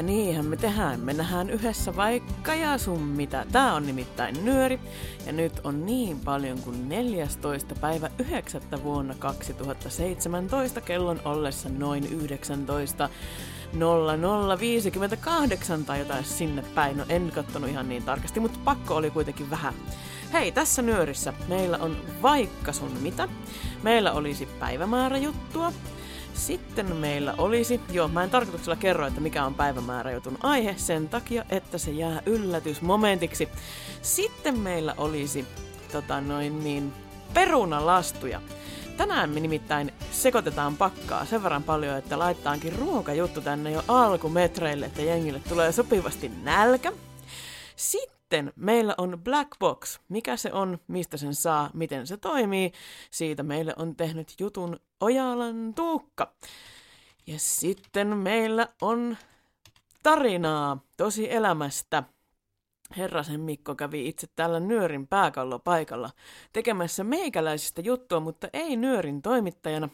Ja niinhän me tehdään. Me nähdään yhdessä vaikka ja sun mitä. Tää on nimittäin nyöri. Ja nyt on niin paljon kuin 14. päivä 9. vuonna 2017 kellon ollessa noin 19. 0058 tai jotain sinne päin. No en kattonut ihan niin tarkasti, mutta pakko oli kuitenkin vähän. Hei, tässä nyörissä meillä on vaikka sun mitä. Meillä olisi päivämääräjuttua. Sitten meillä olisi, joo mä en tarkoituksella kerro, että mikä on päivämääräjutun aihe sen takia, että se jää yllätysmomentiksi. Sitten meillä olisi tota noin niin, perunalastuja. Tänään me nimittäin sekoitetaan pakkaa sen verran paljon, että laittaankin ruokajuttu tänne jo alkumetreille, että jengille tulee sopivasti nälkä. Sitten meillä on Black Box. Mikä se on, mistä sen saa, miten se toimii. Siitä meille on tehnyt jutun Ojalan Tuukka. Ja sitten meillä on tarinaa tosi elämästä. Herrasen Mikko kävi itse täällä Nyörin pääkallopaikalla tekemässä meikäläisistä juttua, mutta ei Nyörin toimittajana,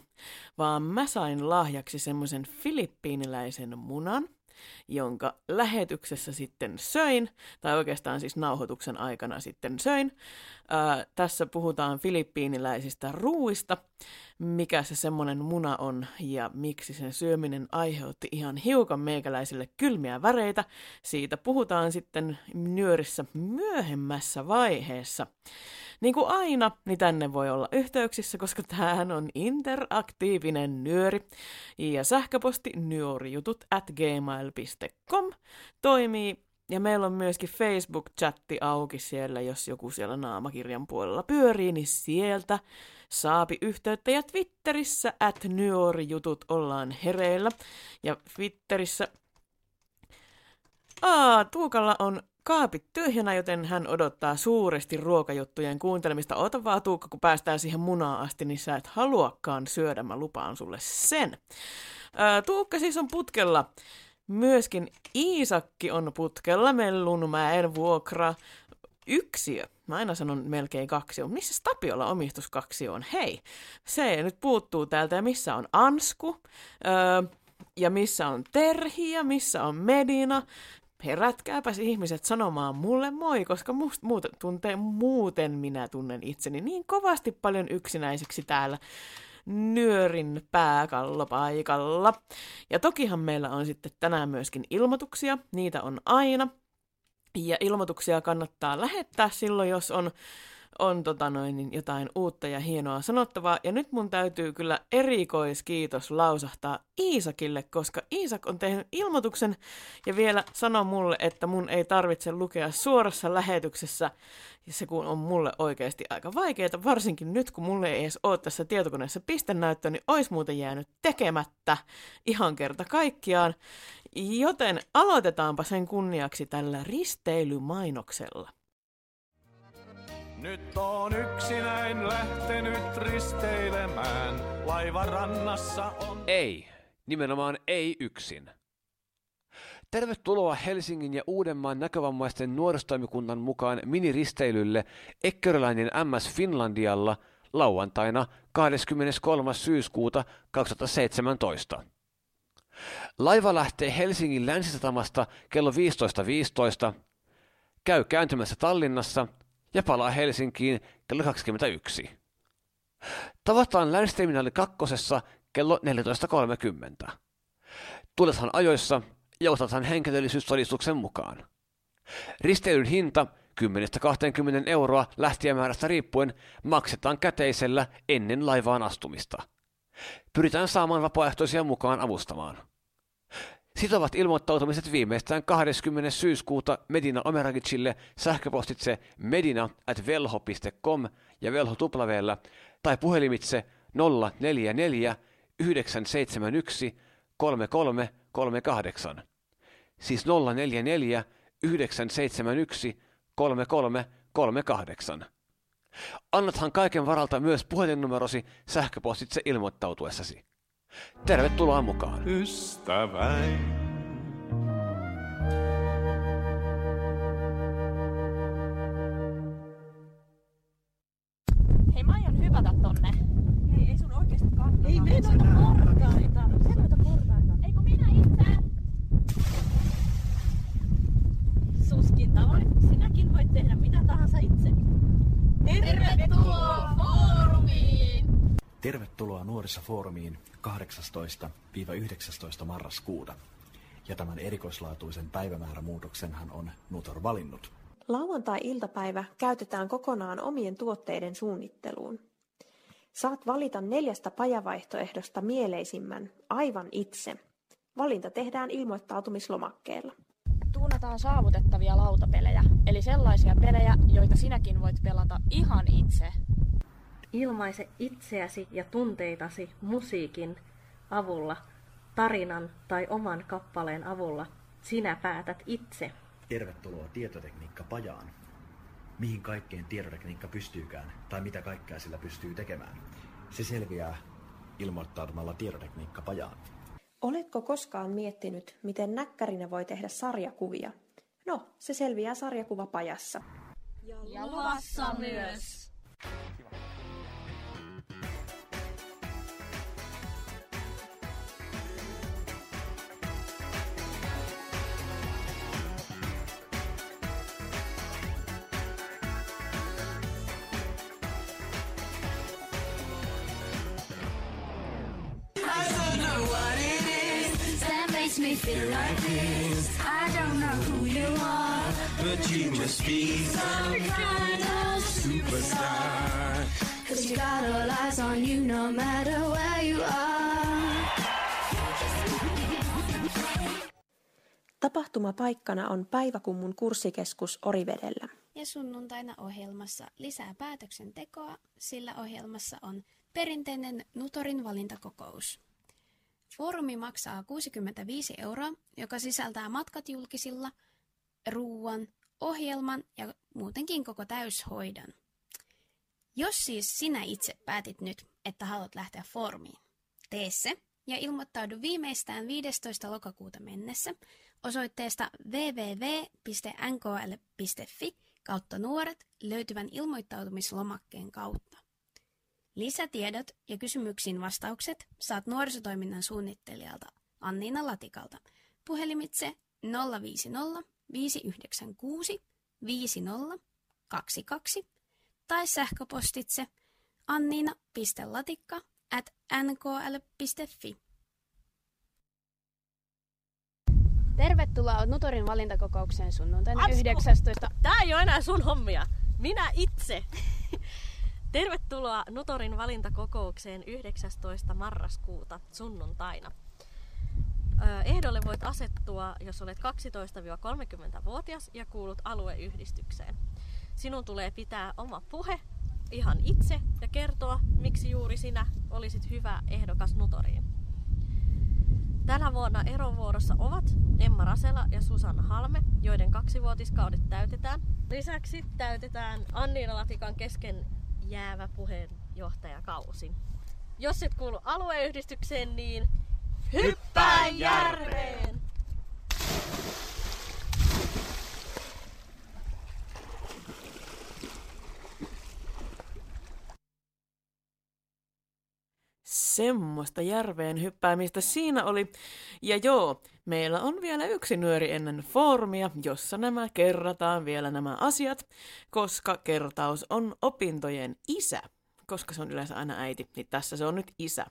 vaan mä sain lahjaksi semmoisen filippiiniläisen munan, jonka lähetyksessä sitten söin, tai oikeastaan siis nauhoituksen aikana sitten söin. Ää, tässä puhutaan filippiiniläisistä ruuista, mikä se semmoinen muna on ja miksi sen syöminen aiheutti ihan hiukan meikäläisille kylmiä väreitä. Siitä puhutaan sitten nyörissä myöhemmässä vaiheessa. Niin kuin aina, niin tänne voi olla yhteyksissä, koska tämähän on interaktiivinen nyöri. Ja sähköposti nyörijutut at gmail.com toimii ja meillä on myöskin Facebook-chatti auki siellä, jos joku siellä naamakirjan puolella pyörii, niin sieltä saapi yhteyttä. Ja Twitterissä at jutut ollaan hereillä. Ja Twitterissä Aa, Tuukalla on kaapit tyhjänä, joten hän odottaa suuresti ruokajuttujen kuuntelemista. Ota vaan Tuukka, kun päästään siihen munaan asti, niin sä et haluakaan syödä, mä lupaan sulle sen. Ää, Tuukka siis on putkella. Myöskin Iisakki on putkella Mellunmäen vuokra yksiö. Mä aina sanon melkein kaksi on. Missä Tapiolla omistus kaksi on? Hei, se nyt puuttuu täältä. Ja missä on Ansku? Öö, ja missä on Terhi ja missä on Medina herätkääpäs ihmiset sanomaan mulle moi, koska must, muuten, tuntee, muuten minä tunnen itseni niin kovasti paljon yksinäiseksi täällä nyörin pääkallopaikalla. Ja tokihan meillä on sitten tänään myöskin ilmoituksia, niitä on aina. Ja ilmoituksia kannattaa lähettää silloin, jos on on tota noin, niin jotain uutta ja hienoa sanottavaa. Ja nyt mun täytyy kyllä erikoiskiitos lausahtaa Iisakille, koska Iisak on tehnyt ilmoituksen ja vielä sanoo mulle, että mun ei tarvitse lukea suorassa lähetyksessä. Ja se kun on mulle oikeasti aika vaikeaa, varsinkin nyt kun mulle ei edes ole tässä tietokoneessa pistennäyttö, niin olisi muuten jäänyt tekemättä ihan kerta kaikkiaan. Joten aloitetaanpa sen kunniaksi tällä risteilymainoksella. Nyt on yksinäin lähtenyt risteilemään, laiva rannassa on... Ei, nimenomaan ei yksin. Tervetuloa Helsingin ja Uudenmaan näkövammaisten nuoristoimikunnan mukaan miniristeilylle Ekkeröläinen MS Finlandialla lauantaina 23. syyskuuta 2017. Laiva lähtee Helsingin länsisatamasta kello 15.15, käy kääntymässä Tallinnassa – ja palaa Helsinkiin kello 21. Tavataan länsterminaali kakkosessa kello 14.30. Tulethan ajoissa ja otathan henkilöllisyystodistuksen mukaan. Risteilyn hinta 10-20 euroa lähtijämäärästä riippuen maksetaan käteisellä ennen laivaan astumista. Pyritään saamaan vapaaehtoisia mukaan avustamaan. Sitovat ilmoittautumiset viimeistään 20. syyskuuta Medina Omeragicille sähköpostitse medina at velho.com ja velho tuplavella tai puhelimitse 044 971 3338. Siis 044 971 3338. Annathan kaiken varalta myös puhelinnumerosi sähköpostitse ilmoittautuessasi. Tervetuloa mukaan. Ystäväin. Hei, mä aion hypätä tonne. Hei, ei sun oikeesti kannata. Ei, mene noita portaita. Mene noita portaita. Eikö minä itse? Suskin tavoin, sinäkin voit tehdä mitä tahansa itse. Tervetuloa! Tervetuloa nuorisofoorumiin 18-19 marraskuuta. Ja tämän erikoislaatuisen päivämäärämuutoksenhan on Nutor valinnut. Lauantai-iltapäivä käytetään kokonaan omien tuotteiden suunnitteluun. Saat valita neljästä pajavaihtoehdosta mieleisimmän aivan itse. Valinta tehdään ilmoittautumislomakkeella. Tuunataan saavutettavia lautapelejä, eli sellaisia pelejä, joita sinäkin voit pelata ihan itse. Ilmaise itseäsi ja tunteitasi musiikin avulla, tarinan tai oman kappaleen avulla. Sinä päätät itse. Tervetuloa tietotekniikka-pajaan. Mihin kaikkeen tietotekniikka pystyykään tai mitä kaikkea sillä pystyy tekemään. Se selviää ilmoittautumalla tietotekniikka-pajaan. Oletko koskaan miettinyt, miten näkkärinä voi tehdä sarjakuvia? No, se selviää sarjakuvapajassa. Ja luvassa myös. that me feel like this. I don't know who you are, but you must be some kind of superstar. Cause you got all eyes on you no matter where you are. Tapahtumapaikkana on Päiväkummun kurssikeskus Orivedellä. ja sunnuntaina ohjelmassa lisää päätöksentekoa, sillä ohjelmassa on perinteinen Nutorin valintakokous. Foorumi maksaa 65 euroa, joka sisältää matkat julkisilla, ruuan, ohjelman ja muutenkin koko täyshoidon. Jos siis sinä itse päätit nyt, että haluat lähteä foorumiin, tee se ja ilmoittaudu viimeistään 15. lokakuuta mennessä osoitteesta www.nkl.fi kautta nuoret löytyvän ilmoittautumislomakkeen kautta. Lisätiedot ja kysymyksiin vastaukset saat nuorisotoiminnan suunnittelijalta Anniina Latikalta puhelimitse 050 596 50 22 tai sähköpostitse anniina.latikka at nkl.fi. Tervetuloa Nutorin valintakokoukseen sunnuntaina Asko! 19. Tää ei ole enää sun hommia. Minä itse. Tervetuloa Nutorin valintakokoukseen 19. marraskuuta sunnuntaina. Ehdolle voit asettua, jos olet 12-30-vuotias ja kuulut alueyhdistykseen. Sinun tulee pitää oma puhe ihan itse ja kertoa, miksi juuri sinä olisit hyvä ehdokas Nutoriin. Tänä vuonna erovuorossa ovat Emma Rasela ja Susanna Halme, joiden kaksivuotiskaudet täytetään. Lisäksi täytetään Anniina Latikan kesken jäävä puheenjohtajakausi. Jos et kuulu alueyhdistykseen, niin hyppää järveen! Semmoista järveen hyppäämistä siinä oli. Ja joo, meillä on vielä yksi nyöri ennen foorumia, jossa nämä kerrataan vielä nämä asiat, koska kertaus on opintojen isä. Koska se on yleensä aina äiti, niin tässä se on nyt isä.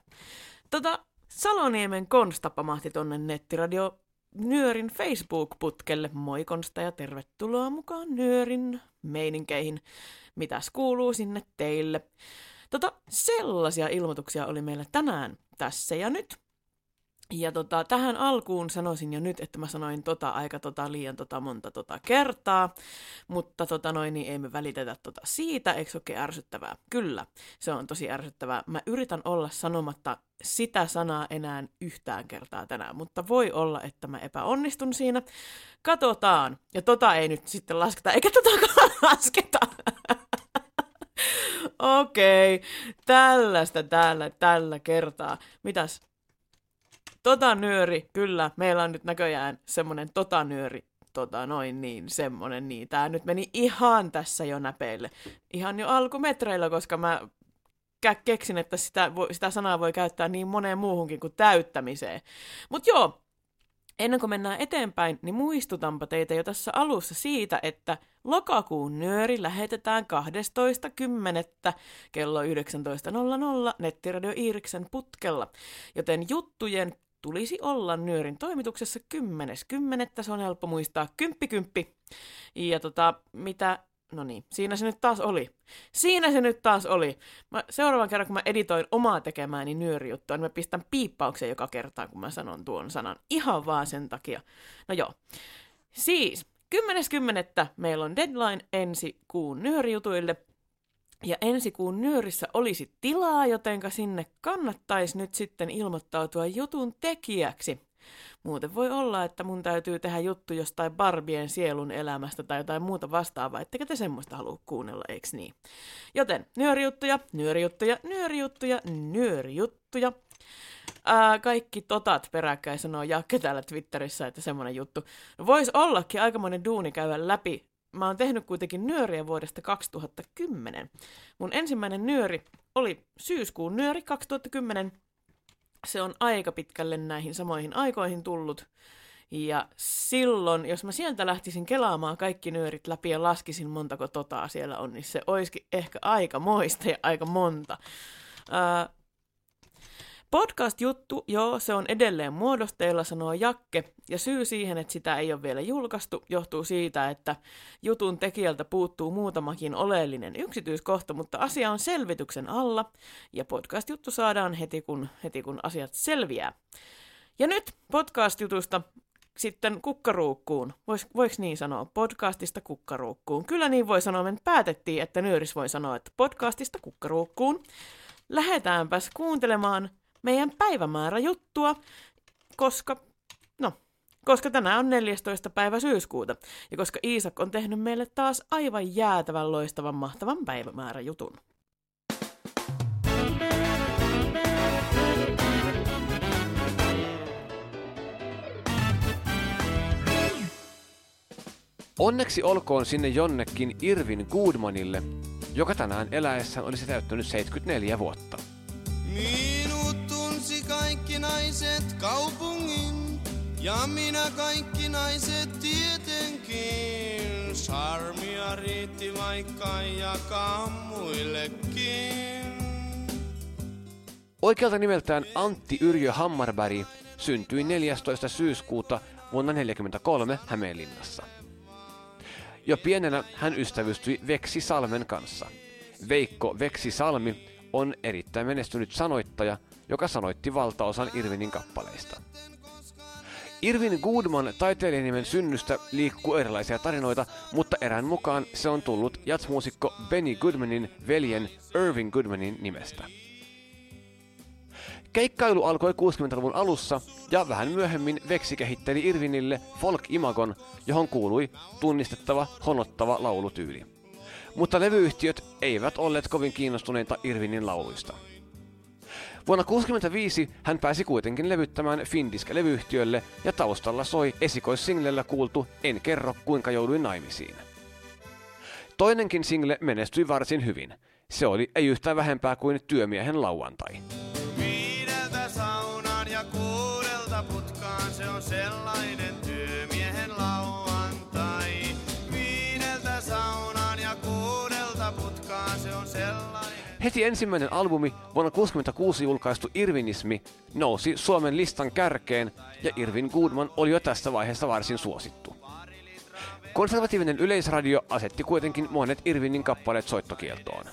Tota, Saloniemen Konsta pamahti tonne nettiradio Nyörin Facebook-putkelle. Moi Konsta ja tervetuloa mukaan Nyörin meininkeihin. Mitäs kuuluu sinne teille? Tota, sellaisia ilmoituksia oli meillä tänään tässä ja nyt. Ja tota, tähän alkuun sanoisin jo nyt, että mä sanoin tota aika tota liian tota monta tota kertaa, mutta tota noin, niin ei me välitetä tota siitä, eikö se oikein ärsyttävää? Kyllä, se on tosi ärsyttävää. Mä yritän olla sanomatta sitä sanaa enää yhtään kertaa tänään, mutta voi olla, että mä epäonnistun siinä. Katsotaan. Ja tota ei nyt sitten lasketa, eikä totakaan lasketa. Okei, okay. tällaista tällä, tällä kertaa. Mitäs? Tota nyöri, kyllä, meillä on nyt näköjään semmonen tota nyöri, tota noin niin, semmonen niin. Tää nyt meni ihan tässä jo näpeille. Ihan jo alkumetreillä, koska mä keksin, että sitä, sitä sanaa voi käyttää niin moneen muuhunkin kuin täyttämiseen. Mut joo, Ennen kuin mennään eteenpäin, niin muistutanpa teitä jo tässä alussa siitä, että lokakuun nyöri lähetetään 12.10. kello 19.00 Nettiradio Iiriksen putkella, joten juttujen tulisi olla nyörin toimituksessa 10.10. Se on helppo muistaa. Kymppi kymppi. Ja tota, mitä No niin, siinä se nyt taas oli. Siinä se nyt taas oli. Mä, seuraavan kerran, kun mä editoin omaa tekemääni nyörijuttua, niin mä pistän piippauksen joka kerta, kun mä sanon tuon sanan. Ihan vaan sen takia. No joo. Siis, 10.10. meillä on deadline ensi kuun nyörijutuille. Ja ensi kuun nyörissä olisi tilaa, jotenka sinne kannattaisi nyt sitten ilmoittautua jutun tekijäksi. Muuten voi olla, että mun täytyy tehdä juttu jostain Barbien sielun elämästä tai jotain muuta vastaavaa, ettekä te semmoista halua kuunnella, eiks niin? Joten nyörijuttuja, nyörijuttuja, nyörijuttuja, nyörijuttuja. Ää, kaikki totat peräkkäin sanoo Jakke täällä Twitterissä, että semmoinen juttu. No, Voisi ollakin aikamoinen duuni käydä läpi. Mä oon tehnyt kuitenkin nyöriä vuodesta 2010. Mun ensimmäinen nyöri oli syyskuun nyöri 2010, se on aika pitkälle näihin samoihin aikoihin tullut. Ja silloin, jos mä sieltä lähtisin kelaamaan kaikki nyörit läpi ja laskisin montako totaa siellä on, niin se olisikin ehkä aika moista ja aika monta. Ää, Podcast-juttu, joo, se on edelleen muodosteilla, sanoo Jakke, ja syy siihen, että sitä ei ole vielä julkaistu, johtuu siitä, että jutun tekijältä puuttuu muutamakin oleellinen yksityiskohta, mutta asia on selvityksen alla, ja podcast-juttu saadaan heti kun, heti kun asiat selviää. Ja nyt podcast-jutusta sitten kukkaruukkuun. Vois, voiko niin sanoa? Podcastista kukkaruukkuun. Kyllä niin voi sanoa. Me päätettiin, että Nyöris voi sanoa, että podcastista kukkaruukkuun. Lähdetäänpäs kuuntelemaan meidän päivämäärä juttua, koska, no, koska tänään on 14. päivä syyskuuta, ja koska Iisak on tehnyt meille taas aivan jäätävän loistavan mahtavan päivämäärä jutun. Onneksi olkoon sinne jonnekin Irvin Goodmanille, joka tänään eläessään olisi täyttänyt 74 vuotta. Naiset kaupungin, ja minä kaikki naiset tietenkin. Sarmia riitti vaikka jakaa muillekin. Oikealta nimeltään Antti Yrjö Hammarberg syntyi 14. syyskuuta vuonna 1943 Hämeenlinnassa. Jo pienenä hän ystävystyi Veksi Salmen kanssa. Veikko Veksi Salmi on erittäin menestynyt sanoittaja, joka sanoitti valtaosan Irvinin kappaleista. Irvin Goodman taiteilijanimen synnystä liikkuu erilaisia tarinoita, mutta erään mukaan se on tullut jatsmuusikko Benny Goodmanin veljen Irvin Goodmanin nimestä. Keikkailu alkoi 60-luvun alussa ja vähän myöhemmin Veksi kehitteli Irvinille folk-imagon, johon kuului tunnistettava, honottava laulutyyli. Mutta levyyhtiöt eivät olleet kovin kiinnostuneita Irvinin lauluista. Vuonna 1965 hän pääsi kuitenkin levyttämään Findisk-levyyhtiölle ja taustalla soi esikoissinglellä kuultu En kerro kuinka jouduin naimisiin. Toinenkin single menestyi varsin hyvin. Se oli ei yhtään vähempää kuin Työmiehen lauantai. Heti ensimmäinen albumi, vuonna 1966 julkaistu Irvinismi, nousi Suomen listan kärkeen ja Irvin Goodman oli jo tässä vaiheessa varsin suosittu. Konservatiivinen yleisradio asetti kuitenkin monet Irvinin kappaleet soittokieltoon.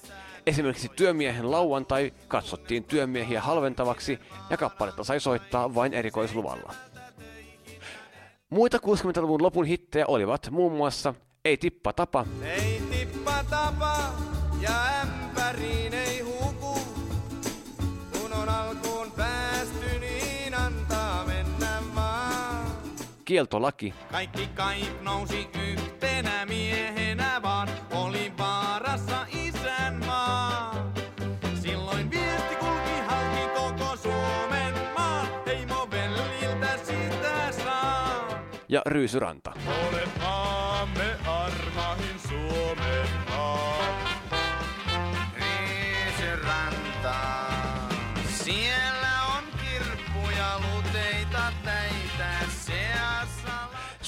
Esimerkiksi Työmiehen lauantai katsottiin työmiehiä halventavaksi ja kappaletta sai soittaa vain erikoisluvalla. Muita 60-luvun lopun hittejä olivat muun muassa Ei tippa tapa, Ei tippa tapa ja ämpäriin ei huku. Kun on alkuun päästy, niin antaa mennä. Kieltolaki, Kaikki kaip nousi yhtenä miehenä vaan, oli vaarassa isänmaa. Silloin viesti kulki halki koko Suomen maan, heimo veljiltä sitä saa. ja Ryysyranta. Olet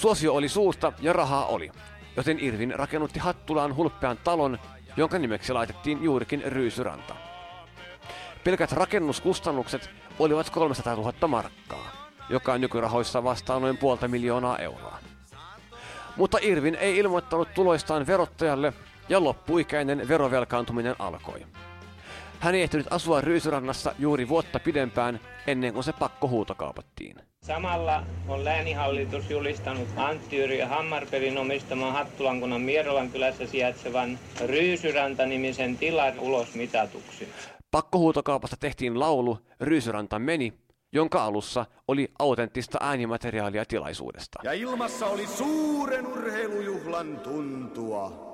Suosio oli suurta ja rahaa oli, joten Irvin rakennutti Hattulaan hulppean talon, jonka nimeksi laitettiin juurikin Ryysyranta. Pelkät rakennuskustannukset olivat 300 000 markkaa, joka nykyrahoissa vastaa noin puolta miljoonaa euroa. Mutta Irvin ei ilmoittanut tuloistaan verottajalle ja loppuikäinen verovelkaantuminen alkoi. Hän ei ehtinyt asua Ryysyrannassa juuri vuotta pidempään ennen kuin se pakko huutokaupattiin. Samalla on läänihallitus julistanut Antti Yrjö Hammarperin omistaman Hattulankunnan Mierolan kylässä sijaitsevan Ryysyranta-nimisen tilan ulosmitatuksi. Pakkohuutokaupasta tehtiin laulu Ryysyranta meni, jonka alussa oli autenttista äänimateriaalia tilaisuudesta. Ja ilmassa oli suuren urheilujuhlan tuntua.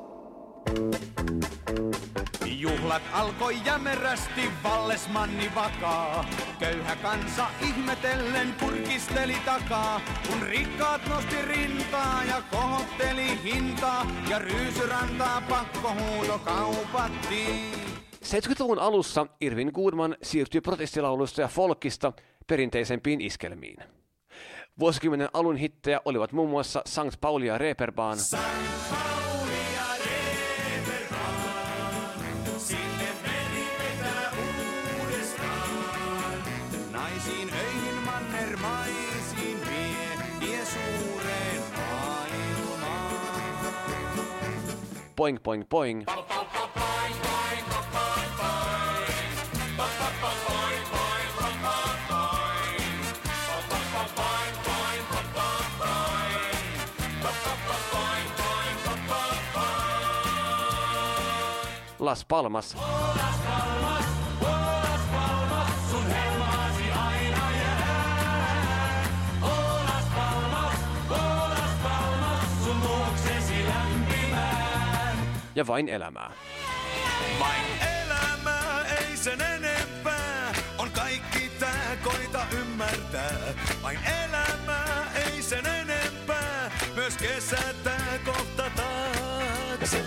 Juhlat alkoi jämerästi, vallesmanni vakaa. Köyhä kansa ihmetellen kurkisteli takaa, kun rikkaat nosti rintaa ja kohotteli hintaa. Ja ryysyrantaa pakkohuuto kaupattiin. 70-luvun alussa Irvin Goodman siirtyi protestilauluista ja folkista perinteisempiin iskelmiin. Vuosikymmenen alun hittejä olivat muun muassa St. Pauli ja Reeperbahn, Sinne Poing Poing Poing, Las Palmas, ja vain elämää. Vain elämää, ei sen enempää. On kaikki tää, koita ymmärtää. Vain elämää, ei sen enempää. Myös kesä tää kohta taakse.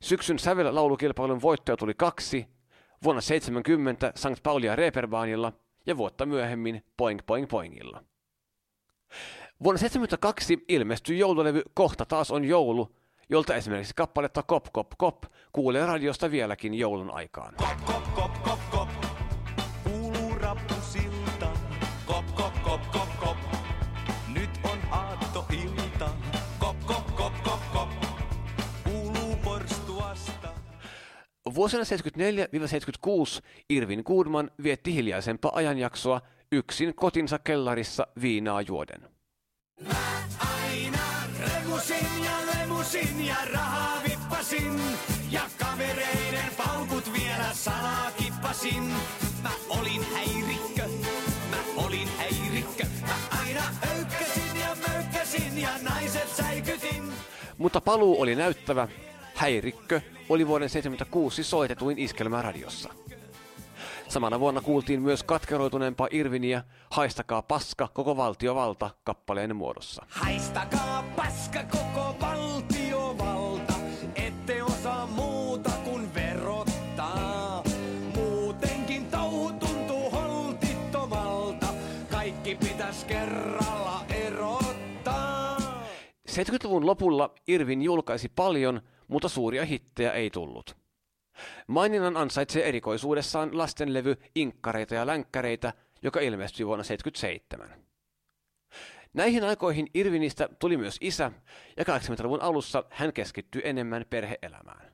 Syksyn sävel-laulukilpailun voittaja tuli kaksi, vuonna 70 St. Pauli ja Reeperbahnilla ja vuotta myöhemmin Poing Poing Poingilla. Vuonna 72 ilmestyi joululevy Kohta taas on joulu, jolta esimerkiksi kappaletta Kop Kop Kop kuulee radiosta vieläkin joulun aikaan. Kop, kop, kop, kop, kop. Kuuluu rappusilta. Kop, kop, kop, kop, kop. Nyt on aattoilta. Kop, kop, kop, kop, kop. Kuuluu porstuasta. Vuosina 74-76 Irvin Goodman vietti hiljaisempaa ajanjaksoa yksin kotinsa kellarissa viinaa juoden. Aina remusin ja lemusin ja rahaa vippasin. Ja kavereiden paukut vielä salaa kippasin. Mä olin häirikkö, mä olin häirikkö. Mä aina öykkäsin ja möykkäsin ja naiset säikytin. Mutta paluu oli näyttävä. Häirikkö oli vuoden 76 soitetuin iskelmä radiossa. Samana vuonna kuultiin myös katkeroituneempaa Irviniä Haistakaa paska koko valtiovalta kappaleen muodossa. Haistakaa paska koko valtiovalta, ette osaa muuta kuin verottaa. Muutenkin touhu tuntuu holtittomalta, kaikki pitäis kerralla erottaa. 70-luvun lopulla Irvin julkaisi paljon, mutta suuria hittejä ei tullut. Maininnan ansaitsee erikoisuudessaan lastenlevy Inkkareita ja länkkäreitä, joka ilmestyi vuonna 1977. Näihin aikoihin Irvinistä tuli myös isä, ja 80-luvun alussa hän keskittyi enemmän perheelämään.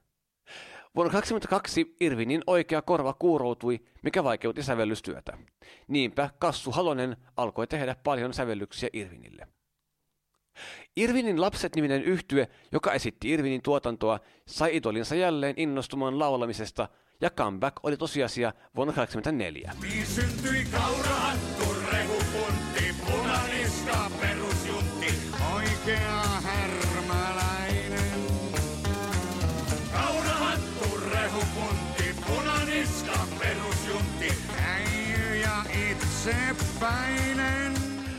Vuonna 2022 Irvinin oikea korva kuuroutui, mikä vaikeutti sävellystyötä. Niinpä Kassu Halonen alkoi tehdä paljon sävellyksiä Irvinille. Irvinin lapset-niminen yhtye, joka esitti Irvinin tuotantoa, sai idolinsa jälleen innostumaan laulamisesta, ja comeback oli tosiasia vuonna 1984. Niin syntyi kaurahattu, rehupuntti, punaniska, perusjuntti, oikea härmäläinen. Kaurahattu, rehupuntti, punaniska, perusjuntti, äijy ja itsepäinen.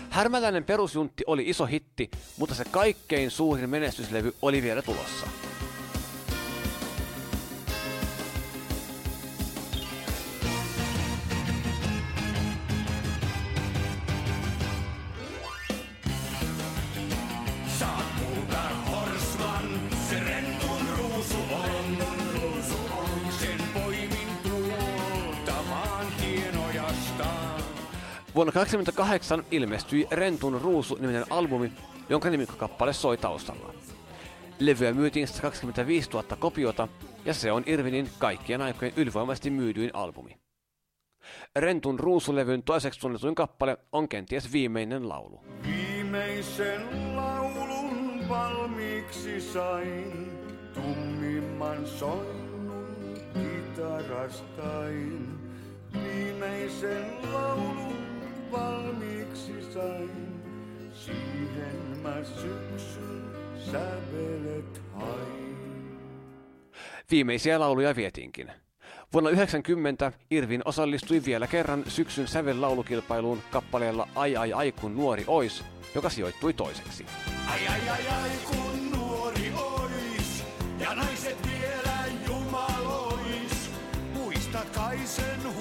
Härmäläinen perusjuntti oli iso hitti, mutta se kaikkein suurin menestyslevy oli vielä tulossa. Vuonna 1988 ilmestyi Rentun Ruusu niminen albumi, jonka nimikkokappale soi taustalla. Levyä myytiin 125 000 kopiota, ja se on Irvinin kaikkien aikojen ylivoimaisesti myydyin albumi. Rentun Ruusulevyn toiseksi tunnetuin kappale on kenties viimeinen laulu. Viimeisen laulun valmiiksi sain, tummimman soinnun kitarastain. Viimeisen laulun valmiiksi sain, siihen mä syksyn sävelet hain. Viimeisiä lauluja vietiinkin. Vuonna 90 Irvin osallistui vielä kerran syksyn sävellaulukilpailuun kappaleella Ai ai ai kun nuori ois, joka sijoittui toiseksi. Ai ai ai ai kun nuori ois, ja naiset vielä jumalois. Muistat kai sen jota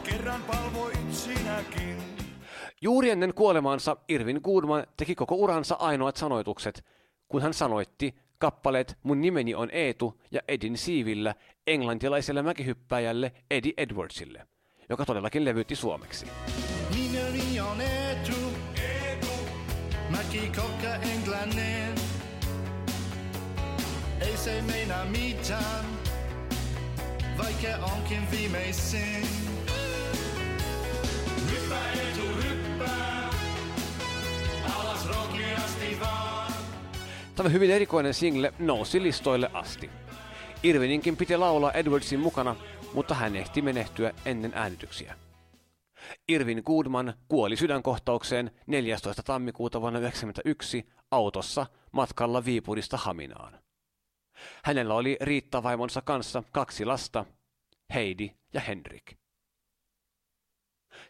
kerran palvoit sinäkin. Juuri ennen kuolemaansa Irvin Goodman teki koko uransa ainoat sanoitukset, kun hän sanoitti kappaleet Mun nimeni on Eetu ja Edin siivillä englantilaiselle mäkihyppääjälle Eddie Edwardsille, joka todellakin levytti suomeksi. Nimeni on Eetu, Eetu. mäkikokka englannin. Ei se meinaa mitään, vaikka onkin viimeisin. Tämä hyvin erikoinen single nousi listoille asti. Irvininkin piti laulaa Edwardsin mukana, mutta hän ehti menehtyä ennen äänityksiä. Irvin Goodman kuoli sydänkohtaukseen 14. tammikuuta vuonna 1991 autossa matkalla Viipurista Haminaan. Hänellä oli Riitta vaimonsa kanssa kaksi lasta, Heidi ja Henrik.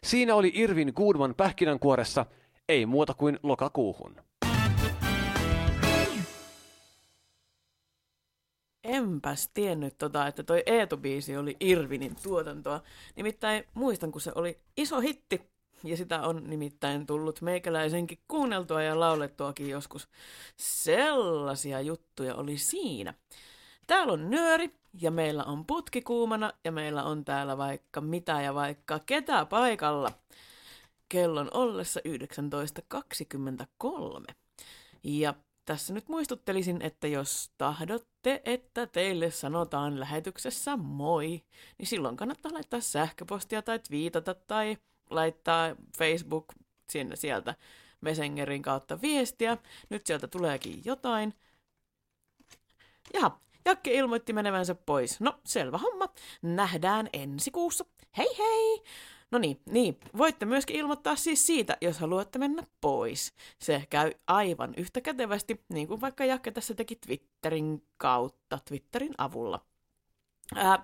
Siinä oli Irvin Goodman pähkinänkuoressa, ei muuta kuin lokakuuhun. Enpäs tiennyt tota, että toi Eetu-biisi oli Irvinin tuotantoa. Nimittäin muistan, kun se oli iso hitti. Ja sitä on nimittäin tullut meikäläisenkin kuunneltua ja laulettuakin joskus. Sellaisia juttuja oli siinä. Täällä on nyöri ja meillä on putki kuumana ja meillä on täällä vaikka mitä ja vaikka ketä paikalla. Kellon ollessa 19.23. Ja tässä nyt muistuttelisin, että jos tahdotte, että teille sanotaan lähetyksessä moi, niin silloin kannattaa laittaa sähköpostia tai twiitata tai laittaa Facebook sinne sieltä Messengerin kautta viestiä. Nyt sieltä tuleekin jotain. Jaha, Jakke ilmoitti menevänsä pois. No, selvä homma. Nähdään ensi kuussa. Hei hei! No niin, niin, voitte myöskin ilmoittaa siis siitä, jos haluatte mennä pois. Se käy aivan yhtä kätevästi, niin kuin vaikka Jakke tässä teki Twitterin kautta, Twitterin avulla. Ää,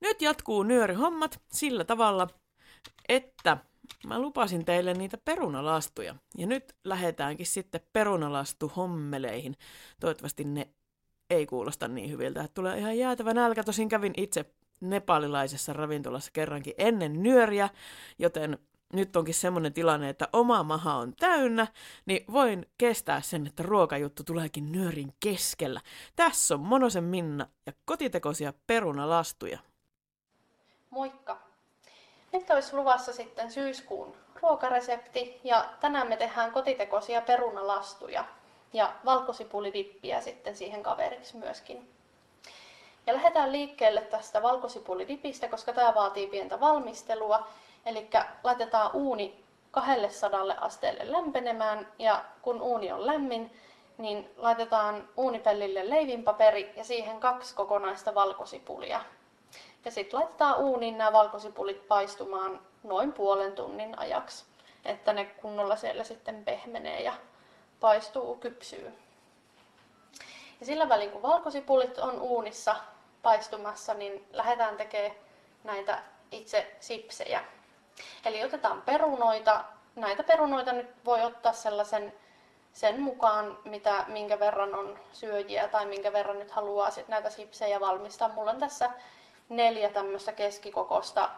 nyt jatkuu nyörihommat sillä tavalla, että mä lupasin teille niitä perunalastuja. Ja nyt lähdetäänkin sitten perunalastu hommeleihin. Toivottavasti ne ei kuulosta niin hyviltä, että tulee ihan jäätävä nälkä. Tosin kävin itse nepalilaisessa ravintolassa kerrankin ennen nyöriä, joten nyt onkin semmoinen tilanne, että oma maha on täynnä, niin voin kestää sen, että ruokajuttu tuleekin nyörin keskellä. Tässä on Monosen Minna ja kotitekoisia perunalastuja. Moikka! Nyt olisi luvassa sitten syyskuun ruokaresepti ja tänään me tehdään kotitekoisia perunalastuja ja valkosipulivippiä sitten siihen kaveriksi myöskin. Ja lähdetään liikkeelle tästä valkosipulivipistä, koska tämä vaatii pientä valmistelua. Eli laitetaan uuni 200 asteelle lämpenemään ja kun uuni on lämmin, niin laitetaan uunipellille leivinpaperi ja siihen kaksi kokonaista valkosipulia. Ja sitten laitetaan uuniin nämä valkosipulit paistumaan noin puolen tunnin ajaksi, että ne kunnolla siellä sitten pehmenee ja paistuu, kypsyy. Ja sillä välin kun valkosipulit on uunissa paistumassa, niin lähdetään tekemään näitä itse sipsejä. Eli otetaan perunoita. Näitä perunoita nyt voi ottaa sellaisen sen mukaan, mitä, minkä verran on syöjiä tai minkä verran nyt haluaa sit näitä sipsejä valmistaa. Mulla on tässä neljä tämmöistä keskikokosta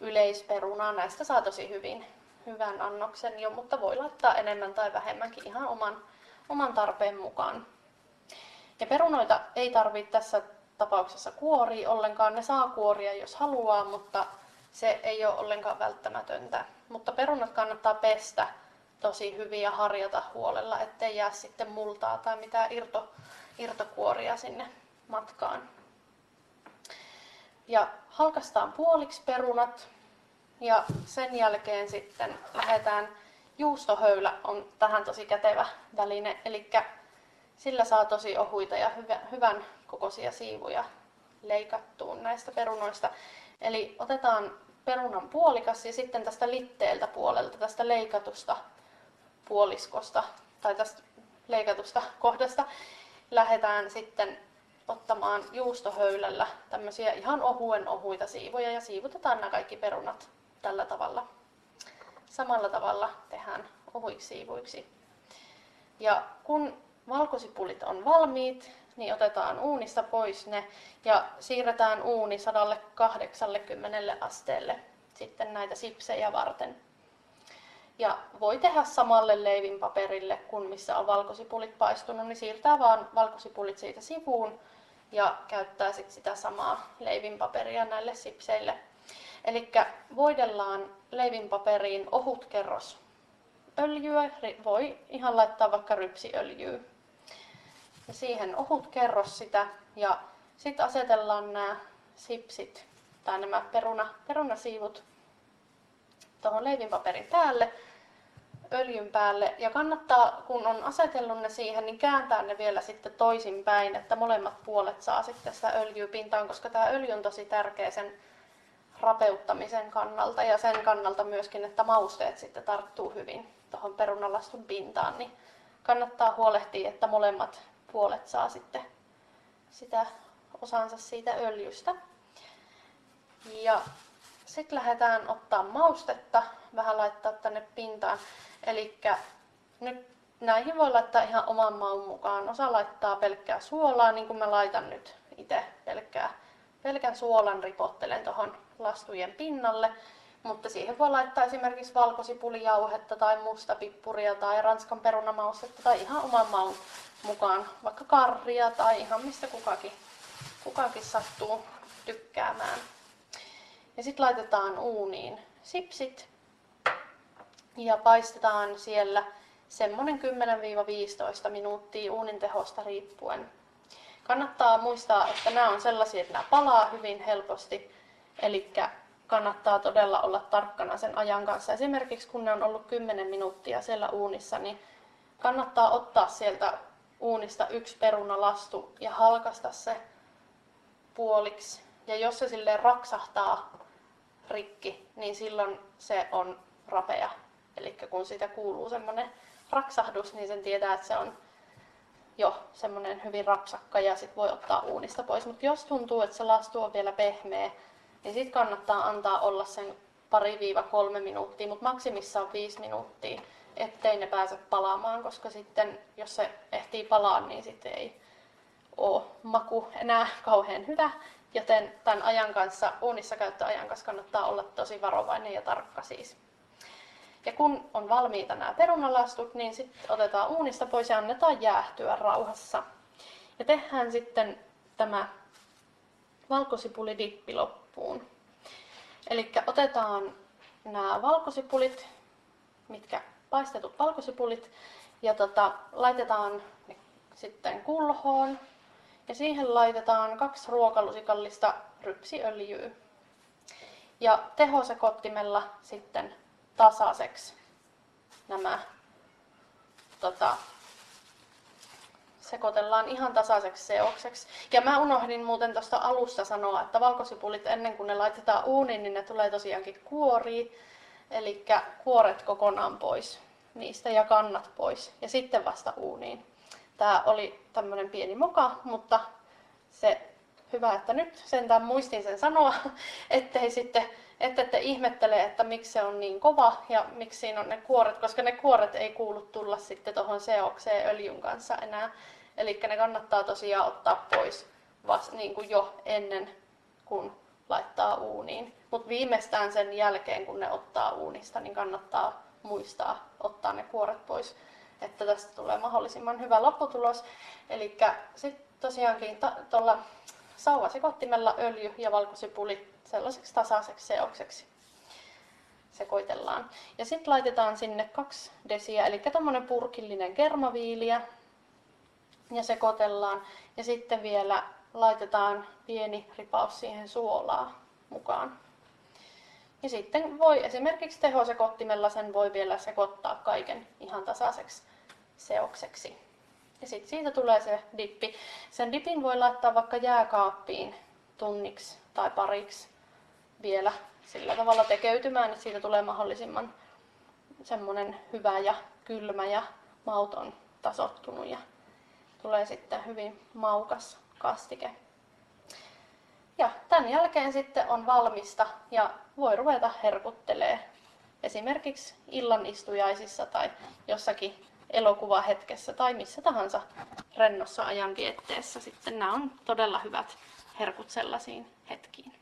yleisperunaa. Näistä saa tosi hyvin hyvän annoksen jo, mutta voi laittaa enemmän tai vähemmänkin ihan oman, oman tarpeen mukaan. Ja perunoita ei tarvitse tässä tapauksessa kuoria ollenkaan. Ne saa kuoria jos haluaa, mutta se ei ole ollenkaan välttämätöntä. Mutta perunat kannattaa pestä tosi hyvin ja harjata huolella, ettei jää sitten multaa tai mitään irto, irtokuoria sinne matkaan. Ja halkastaan puoliksi perunat ja sen jälkeen sitten lähdetään, juustohöylä on tähän tosi kätevä väline, eli sillä saa tosi ohuita ja hyvän kokoisia siivuja leikattuun näistä perunoista. Eli otetaan perunan puolikas ja sitten tästä litteeltä puolelta, tästä leikatusta puoliskosta tai tästä leikatusta kohdasta lähdetään sitten ottamaan juustohöylällä tämmöisiä ihan ohuen ohuita siivoja ja siivutetaan nämä kaikki perunat tällä tavalla. Samalla tavalla tehdään ohuiksi siivuiksi. Ja kun valkosipulit on valmiit, niin otetaan uunista pois ne ja siirretään uuni 180 asteelle sitten näitä sipsejä varten. Ja voi tehdä samalle leivinpaperille kuin missä on valkosipulit paistunut, niin siirtää vaan valkosipulit siitä sivuun ja käyttää sit sitä samaa leivinpaperia näille sipseille. Eli voidellaan leivinpaperiin ohut kerros öljyä, voi ihan laittaa vaikka rypsiöljyä. Ja siihen ohut kerros sitä ja sitten asetellaan nämä sipsit tai nämä peruna, perunasiivut tuohon leivinpaperin päälle, öljyn päälle. Ja kannattaa, kun on asetellut ne siihen, niin kääntää ne vielä sitten toisinpäin, että molemmat puolet saa sitten sitä öljyä pintaan, koska tämä öljy on tosi tärkeä sen rapeuttamisen kannalta ja sen kannalta myöskin, että mausteet sitten tarttuu hyvin tuohon perunalastun pintaan, niin kannattaa huolehtia, että molemmat puolet saa sitten sitä osansa siitä öljystä. Ja sitten lähdetään ottaa maustetta, vähän laittaa tänne pintaan. Eli nyt näihin voi laittaa ihan oman maun mukaan. Osa laittaa pelkkää suolaa, niin kuin mä laitan nyt itse pelkkää, pelkän suolan ripottelen tuohon lastujen pinnalle. Mutta siihen voi laittaa esimerkiksi valkosipulijauhetta tai mustapippuria tai ranskan perunamaustetta tai ihan oman maun mukaan, vaikka karria tai ihan mistä kukakin, kukakin sattuu tykkäämään. Ja sitten laitetaan uuniin sipsit ja paistetaan siellä semmonen 10-15 minuuttia uunin tehosta riippuen. Kannattaa muistaa, että nämä on sellaisia, että nämä palaa hyvin helposti, eli kannattaa todella olla tarkkana sen ajan kanssa. Esimerkiksi kun ne on ollut 10 minuuttia siellä uunissa, niin kannattaa ottaa sieltä uunista yksi perunalastu ja halkasta se puoliksi. Ja jos se sille raksahtaa rikki, niin silloin se on rapea. Eli kun siitä kuuluu semmoinen raksahdus, niin sen tietää, että se on jo semmoinen hyvin rapsakka ja sit voi ottaa uunista pois. Mutta jos tuntuu, että se lastu on vielä pehmeä, niin sitten kannattaa antaa olla sen pari-kolme minuuttia, mutta maksimissaan viisi minuuttia, ettei ne pääse palaamaan, koska sitten jos se ehtii palaa, niin sitten ei ole maku enää kauhean hyvä. Joten tämän ajan kanssa, uunissa käyttöajan kanssa kannattaa olla tosi varovainen ja tarkka siis. Ja kun on valmiita nämä perunalastut, niin sitten otetaan uunista pois ja annetaan jäähtyä rauhassa. Ja tehdään sitten tämä valkosipulidippi loppuun. Eli otetaan nämä valkosipulit, mitkä paistetut valkosipulit, ja tota, laitetaan ne sitten kulhoon ja siihen laitetaan kaksi ruokalusikallista rypsiöljyä. Ja tehosekottimella sitten tasaiseksi nämä tota, sekoitellaan ihan tasaiseksi seokseksi. Ja mä unohdin muuten tuosta alussa sanoa, että valkosipulit ennen kuin ne laitetaan uuniin, niin ne tulee tosiaankin kuoriin. Eli kuoret kokonaan pois niistä ja kannat pois ja sitten vasta uuniin. Tämä oli tämmöinen pieni moka, mutta se hyvä, että nyt sentään muistin sen sanoa, ettei sitten ette te ihmettele, että miksi se on niin kova ja miksi siinä on ne kuoret, koska ne kuoret ei kuulu tulla sitten tuohon seokseen öljyn kanssa enää. Eli ne kannattaa tosiaan ottaa pois vasta niin kuin jo ennen kuin laittaa uuniin. Mutta viimeistään sen jälkeen, kun ne ottaa uunista, niin kannattaa muistaa ottaa ne kuoret pois että tästä tulee mahdollisimman hyvä lopputulos. Eli sitten tosiaankin tuolla sauvasekottimella öljy ja valkosipuli sellaiseksi tasaiseksi seokseksi sekoitellaan. Ja sitten laitetaan sinne kaksi desiä, eli tuommoinen purkillinen kermaviiliä ja sekoitellaan. Ja sitten vielä laitetaan pieni ripaus siihen suolaa mukaan. Ja sitten voi esimerkiksi tehosekottimella sen voi vielä sekoittaa kaiken ihan tasaiseksi seokseksi. Ja sitten siitä tulee se dippi. Sen dipin voi laittaa vaikka jääkaappiin tunniksi tai pariksi vielä sillä tavalla tekeytymään, että siitä tulee mahdollisimman semmoinen hyvä ja kylmä ja mauton tasottunut ja tulee sitten hyvin maukas kastike. Ja tämän jälkeen sitten on valmista ja voi ruveta herkuttelee esimerkiksi illan istujaisissa tai jossakin elokuvahetkessä tai missä tahansa rennossa ajanvietteessä. Sitten nämä on todella hyvät herkut sellaisiin hetkiin.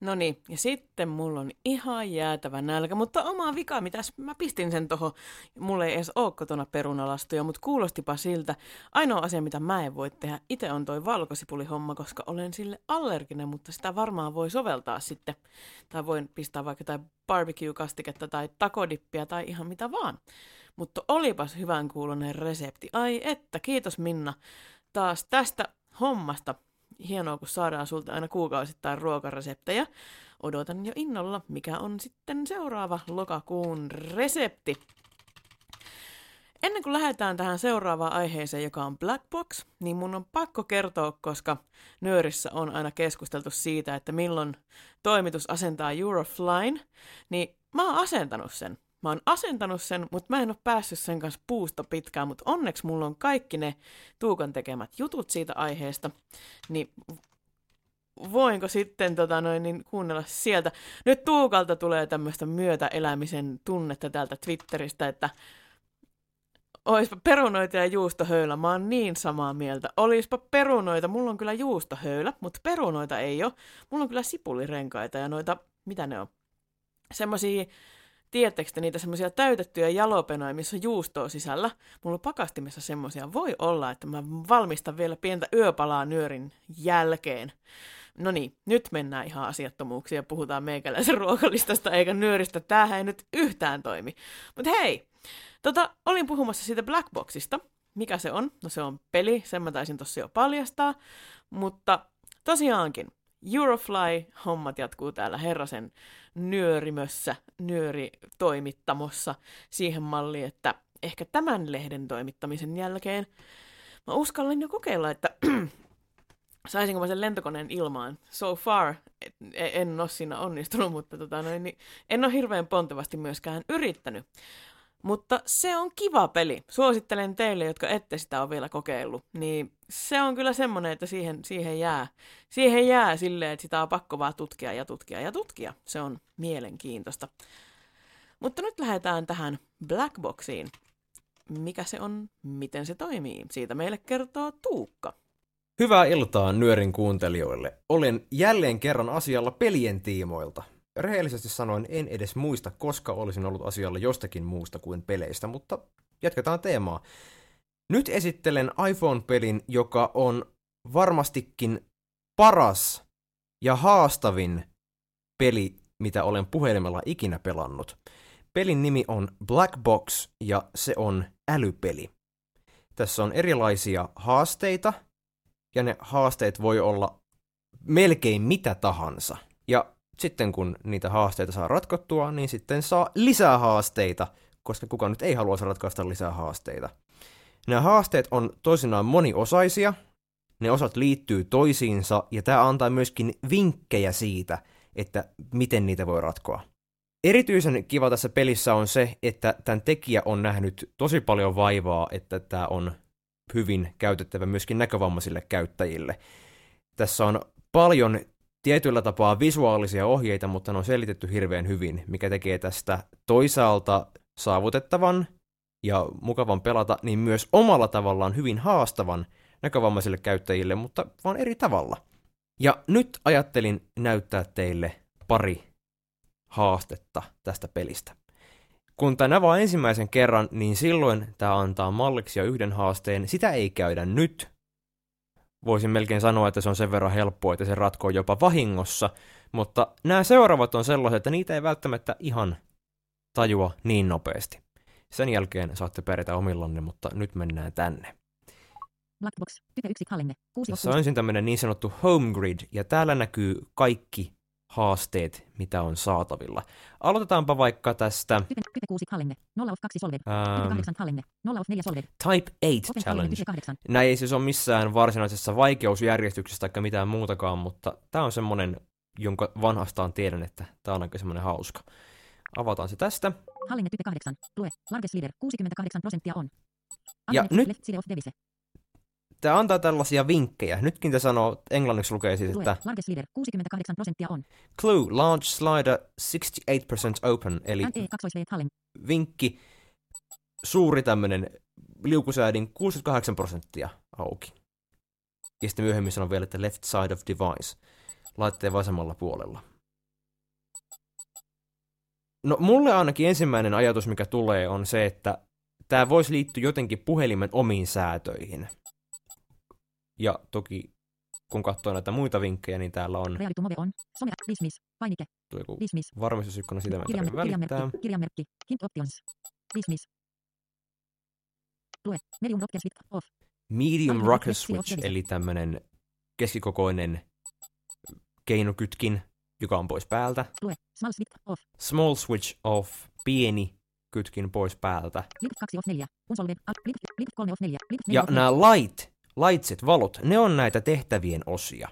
No niin, ja sitten mulla on ihan jäätävä nälkä, mutta oma vika, mitä mä pistin sen tohon, mulla ei edes oo kotona perunalastuja, mutta kuulostipa siltä. Ainoa asia, mitä mä en voi tehdä itse on toi valkosipulihomma, koska olen sille allerginen, mutta sitä varmaan voi soveltaa sitten. Tai voin pistää vaikka jotain barbecue-kastiketta tai takodippiä tai ihan mitä vaan. Mutta olipas hyvän kuulonen resepti. Ai että, kiitos Minna taas tästä hommasta hienoa, kun saadaan sulta aina kuukausittain ruokareseptejä. Odotan jo innolla, mikä on sitten seuraava lokakuun resepti. Ennen kuin lähdetään tähän seuraavaan aiheeseen, joka on Black Box, niin mun on pakko kertoa, koska Nyörissä on aina keskusteltu siitä, että milloin toimitus asentaa Eurofline, niin mä oon asentanut sen. Mä oon asentanut sen, mutta mä en ole päässyt sen kanssa puusta pitkään, mutta onneksi mulla on kaikki ne Tuukan tekemät jutut siitä aiheesta, niin voinko sitten tota noin, niin kuunnella sieltä. Nyt Tuukalta tulee tämmöistä myötäelämisen tunnetta täältä Twitteristä, että Oispa perunoita ja juustohöylä, mä oon niin samaa mieltä. Olispa perunoita, mulla on kyllä juustohöylä, mutta perunoita ei ole. Mulla on kyllä sipulirenkaita ja noita, mitä ne on? Semmosia Tiedättekö te niitä semmoisia täytettyjä jalopenoja, missä on juustoa sisällä? Mulla on pakastimessa semmoisia. Voi olla, että mä valmistan vielä pientä yöpalaa nyörin jälkeen. No niin, nyt mennään ihan asiattomuuksiin ja puhutaan meikäläisen ruokalistasta eikä nyöristä. Tämähän ei nyt yhtään toimi. Mutta hei, tota, olin puhumassa siitä Blackboxista. Mikä se on? No se on peli, sen mä taisin tossa jo paljastaa. Mutta tosiaankin, Eurofly-hommat jatkuu täällä Herrasen nyörimössä, nyöritoimittamossa siihen malliin, että ehkä tämän lehden toimittamisen jälkeen mä uskallan jo kokeilla, että saisinko mä sen lentokoneen ilmaan. So far en ole siinä onnistunut, mutta tota noin, niin en ole hirveän pontevasti myöskään yrittänyt. Mutta se on kiva peli. Suosittelen teille, jotka ette sitä ole vielä kokeillut. Niin se on kyllä semmoinen, että siihen, siihen, jää, siihen jää silleen, että sitä on pakko vaan tutkia ja tutkia ja tutkia. Se on mielenkiintoista. Mutta nyt lähdetään tähän Blackboxiin. Mikä se on, miten se toimii? Siitä meille kertoo Tuukka. Hyvää iltaa Nyörin kuuntelijoille. Olen jälleen kerran asialla pelien tiimoilta. Rehellisesti sanoen en edes muista, koska olisin ollut asialla jostakin muusta kuin peleistä, mutta jatketaan teemaa. Nyt esittelen iPhone-pelin, joka on varmastikin paras ja haastavin peli, mitä olen puhelimella ikinä pelannut. Pelin nimi on Black Box ja se on älypeli. Tässä on erilaisia haasteita ja ne haasteet voi olla melkein mitä tahansa. Ja sitten kun niitä haasteita saa ratkottua, niin sitten saa lisää haasteita, koska kukaan nyt ei halua ratkaista lisää haasteita. Nämä haasteet on toisinaan moniosaisia, ne osat liittyy toisiinsa, ja tämä antaa myöskin vinkkejä siitä, että miten niitä voi ratkoa. Erityisen kiva tässä pelissä on se, että tämän tekijä on nähnyt tosi paljon vaivaa, että tämä on hyvin käytettävä myöskin näkövammaisille käyttäjille. Tässä on paljon tietyllä tapaa visuaalisia ohjeita, mutta ne on selitetty hirveän hyvin, mikä tekee tästä toisaalta saavutettavan ja mukavan pelata, niin myös omalla tavallaan hyvin haastavan näkövammaisille käyttäjille, mutta vaan eri tavalla. Ja nyt ajattelin näyttää teille pari haastetta tästä pelistä. Kun tämä vaan ensimmäisen kerran, niin silloin tämä antaa malliksi ja yhden haasteen. Sitä ei käydä nyt, voisin melkein sanoa, että se on sen verran helppoa, että se ratkoo jopa vahingossa, mutta nämä seuraavat on sellaisia, että niitä ei välttämättä ihan tajua niin nopeasti. Sen jälkeen saatte pärjätä omillanne, mutta nyt mennään tänne. Blackbox, type 1 hallinne, 6 Tässä on ensin tämmöinen niin sanottu home grid, ja täällä näkyy kaikki haasteet, mitä on saatavilla. Aloitetaanpa vaikka tästä Type, type 6 hallinne, 0 of 2 solved, Ähm, type 8 hallinne, 0 of 4 solved, Type 8 Open Challenge. type 8. Nämä ei siis ole missään varsinaisessa vaikeusjärjestyksessä tai mitään muutakaan, mutta tämä on semmoinen, jonka vanhastaan tiedän, että tämä on aika semmoinen hauska. Avataan se tästä. Hallinne type 8, lue, largest leader, 68 prosenttia on. Ja nyt- left side of devise, Tämä antaa tällaisia vinkkejä. Nytkin te sanoo, englanniksi lukee siis, lue, että largest leader, 68 prosenttia on. Clue, large slider. 68% open, eli NE 2 hallinne, vinkki, suuri tämmöinen liukusäädin 68 prosenttia auki. Ja sitten myöhemmin sanon vielä, että left side of device, laitteen vasemmalla puolella. No mulle ainakin ensimmäinen ajatus, mikä tulee, on se, että tämä voisi liittyä jotenkin puhelimen omiin säätöihin. Ja toki kun katsoo näitä muita vinkkejä, niin täällä on reality mode on, some, dismiss, painike, tuo joku dismiss, varmistusikkuna, sitä mä en tarvitse kirjanmerkki, välittää. kirjanmerkki, kirjanmerkki, hint options, dismiss. Lue, medium rocker switch off, Medium rocker switch, eli tämmönen keskikokoinen keinokytkin, joka on pois päältä. lue, small switch off, Small switch off, pieni kytkin pois päältä. lift 2 of 4, unsolved, al- lift, lift 3 of 4, lift 4 Ja of 4. nämä light, lightset, valot, ne on näitä tehtävien osia.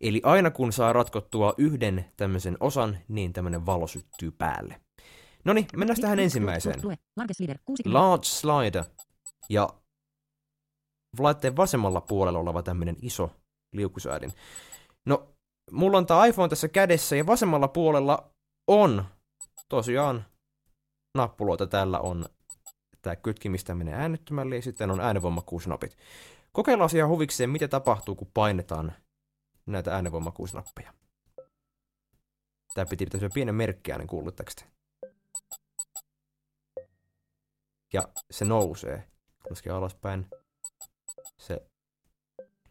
Eli aina kun saa ratkottua yhden tämmöisen osan, niin tämmöinen valo syttyy päälle. No niin, mennään tähän ensimmäiseen. Leader, 60, Large slider ja laitteen vasemmalla puolella oleva tämmöinen iso liukusäädin. No, mulla on tämä iPhone tässä kädessä ja vasemmalla puolella on tosiaan nappuloita. Täällä on tämä kytki, mistä menee äänettömälle ja sitten on äänenvoimakkuusnapit. Kokeillaan ihan huvikseen, mitä tapahtuu, kun painetaan näitä äänenvoimakkuusnappeja. Tää piti pitää pienen kuulitteko te? ja se nousee. Laskee alaspäin. Se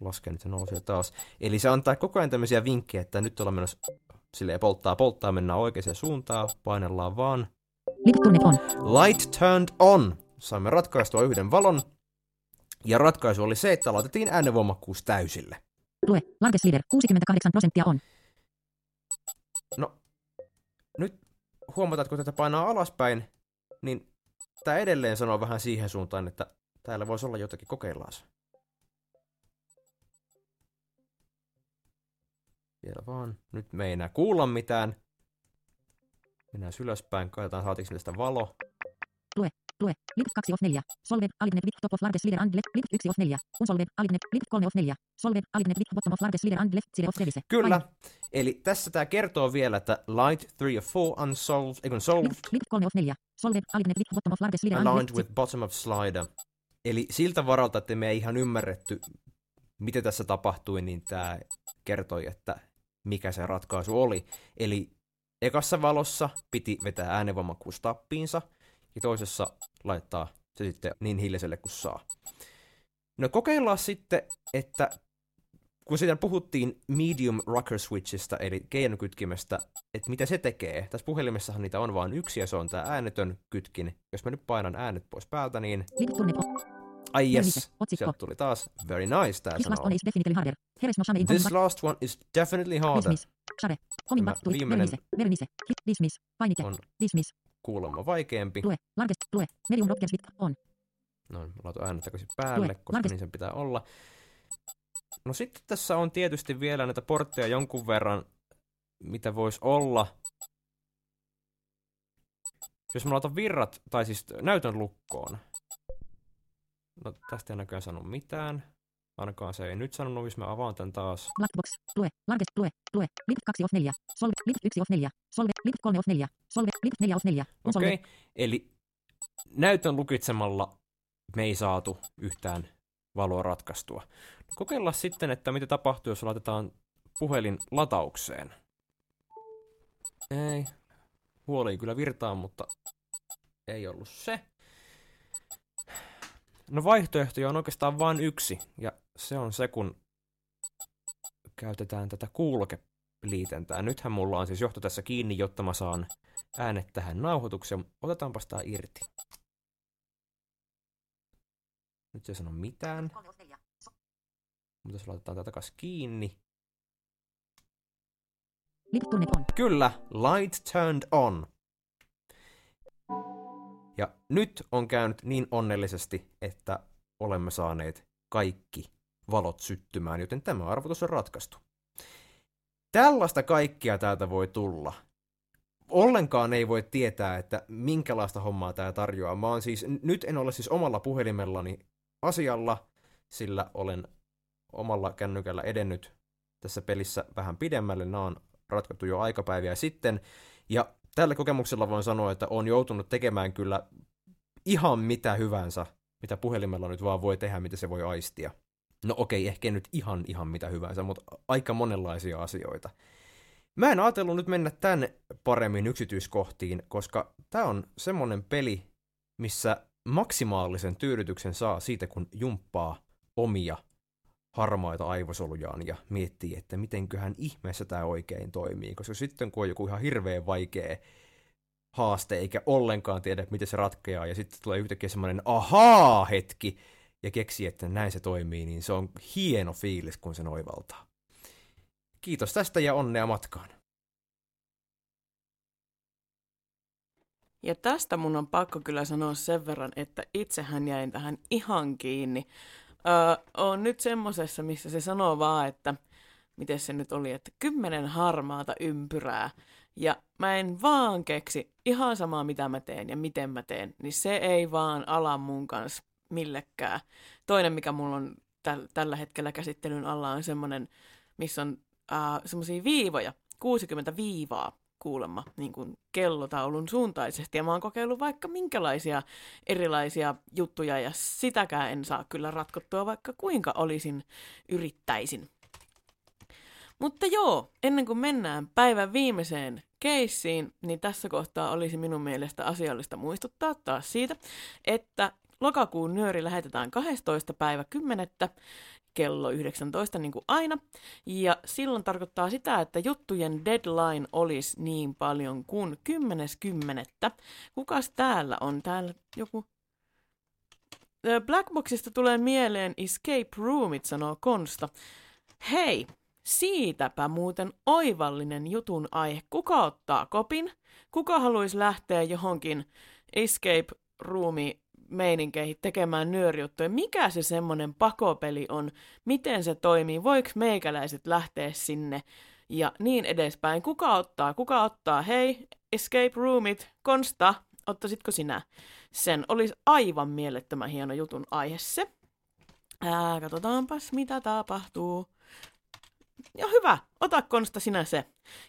laskee, nyt se nousee taas. Eli se antaa koko ajan tämmöisiä vinkkejä, että nyt ollaan menossa silleen polttaa, polttaa, mennään oikeaan suuntaan, painellaan vaan. lift turned on, Light turned on. Saimme ratkaistua yhden valon. Ja ratkaisu oli se, että laitettiin äänenvoimakkuus täysille. lue, largest leader, 68 prosenttia on. No, nyt huomataan, että kun tätä painaa alaspäin, niin tämä edelleen sanoo vähän siihen suuntaan, että täällä voisi olla jotakin, kokeillaan se. Vielä vaan. Nyt me ei enää kuulla mitään. Mennään ylöspäin, katsotaan saatiinko tästä valo. Lue, lue, lift 2 of 4, solved, aligned with top of largest leader and left, lift 1 of 4, unsolved, aligned, lift 3 of 4, solved, aligned with bottom of largest leader and left side of devise. Kyllä. Eli tässä tämä kertoo vielä, että light 3 of 4 unsolved, ei kun solved, lift 3 of 4, solved, aligned with bottom of largest leader and aligned left with bottom of slider. Eli siltä varalta, että me ei ihan ymmärretty, mitä tässä tapahtui, niin tämä kertoi, että mikä se ratkaisu oli. Eli ekassa valossa piti vetää äänenvoimakkuus tappiinsa, ja toisessa laittaa se sitten niin hiljaiselle kuin saa. No kokeillaan sitten, että kun siitä puhuttiin medium rocker switchistä, eli keinokytkimestä, että mitä se tekee. Tässä puhelimessahan niitä on vain yksi, ja se on tämä äänetön kytkin. Jos mä nyt painan äänet pois päältä, niin... Ai yes, sieltä tuli taas. Very nice tää this last sanoo. one is definitely harder. No shame This last one is definitely harder. Dismiss, back to viimeinen dismiss, painike, on dismiss, kuulemma vaikeampi. lue, largest, lue, medium switch on, No, mä laitan äänet takaisin päälle, Lue, koska largest- niin sen pitää olla. No sitten tässä on tietysti vielä näitä portteja jonkun verran, mitä voisi olla. Jos mä laitan virrat, tai siis näytön lukkoon. No tästä ei näköjään sano mitään. Ainakaan se ei nyt sanonut, jos mä avaan tän taas. blackbox, lue, largest, lue, lue, lift 2 of 4, solve, lift 1 of 4, solve, lift 3 of 4, solve, lift 4 of 4, unsolve, Okei, okay. eli näytön lukitsemalla me ei saatu yhtään valoa ratkaistua. Kokeillaan sitten, että mitä tapahtuu, jos laitetaan puhelin lataukseen. Ei. Huoli kyllä virtaa, mutta ei ollut se. No vaihtoehtoja on oikeastaan vain yksi, ja se on se, kun käytetään tätä kuulokeliitentää. Nythän mulla on siis johto tässä kiinni, jotta mä saan äänet tähän nauhoitukseen. Otetaanpas tää irti. Nyt se ei sano mitään. Mutta jos laitetaan tätä takas kiinni. Liput turned on. Kyllä, light turned on. Ja nyt on käynyt niin onnellisesti, että olemme saaneet kaikki valot syttymään, joten tämä arvotus on ratkaistu. Tällaista kaikkia täältä voi tulla. Ollenkaan ei voi tietää, että minkälaista hommaa tämä tarjoaa. Mä oon siis, nyt en ole siis omalla puhelimellani asialla, sillä olen omalla kännykällä edennyt tässä pelissä vähän pidemmälle. Nämä on ratkottu jo aikapäiviä sitten. Ja tällä kokemuksella voin sanoa, että on joutunut tekemään kyllä ihan mitä hyvänsä, mitä puhelimella nyt vaan voi tehdä, mitä se voi aistia. No okei, ehkä nyt ihan ihan mitä hyvänsä, mutta aika monenlaisia asioita. Mä en ajatellut nyt mennä tän paremmin yksityiskohtiin, koska tää on semmonen peli, missä maksimaalisen tyydytyksen saa siitä, kun jumppaa omia harmaita aivosolujaan ja miettii, että mitenköhän ihmeessä tämä oikein toimii, koska sitten kun on joku ihan hirveän vaikea haaste, eikä ollenkaan tiedä, miten se ratkeaa, ja sitten tulee yhtäkkiä semmoinen ahaa-hetki, ja keksii, että näin se toimii, niin se on hieno fiilis, kun se oivaltaa. Kiitos tästä ja onnea matkaan. Ja tästä mun on pakko kyllä sanoa sen verran, että itsehän jäin tähän ihan kiinni. Öö, on nyt semmosessa, missä se sanoo vaan, että miten se nyt oli, että kymmenen harmaata ympyrää. Ja mä en vaan keksi ihan samaa, mitä mä teen ja miten mä teen, niin se ei vaan ala mun kanssa millekään. Toinen, mikä mulla on täl- tällä hetkellä käsittelyn alla, on semmoinen, missä on äh, semmoisia viivoja, 60 viivaa kuulemma niin kuin kellotaulun suuntaisesti. Ja mä oon kokeillut vaikka minkälaisia erilaisia juttuja ja sitäkään en saa kyllä ratkottua, vaikka kuinka olisin yrittäisin. Mutta joo, ennen kuin mennään päivän viimeiseen keissiin, niin tässä kohtaa olisi minun mielestä asiallista muistuttaa taas siitä, että lokakuun nyöri lähetetään 12. päivä 10 kello 19 niin kuin aina. Ja silloin tarkoittaa sitä, että juttujen deadline olisi niin paljon kuin 10.10. Kukas täällä on? Täällä joku... Blackboxista tulee mieleen Escape Roomit, sanoo Konsta. Hei, siitäpä muuten oivallinen jutun aihe. Kuka ottaa kopin? Kuka haluaisi lähteä johonkin escape roomi meininkeihin tekemään nyörijuttuja. Mikä se semmoinen pakopeli on? Miten se toimii? Voiko meikäläiset lähteä sinne? Ja niin edespäin. Kuka ottaa? Kuka ottaa? Hei, escape roomit, Konsta, ottaisitko sinä sen? Olisi aivan mielettömän hieno jutun aihe se. Ää, katsotaanpas, mitä tapahtuu. Ja hyvä, ota Konsta sinä se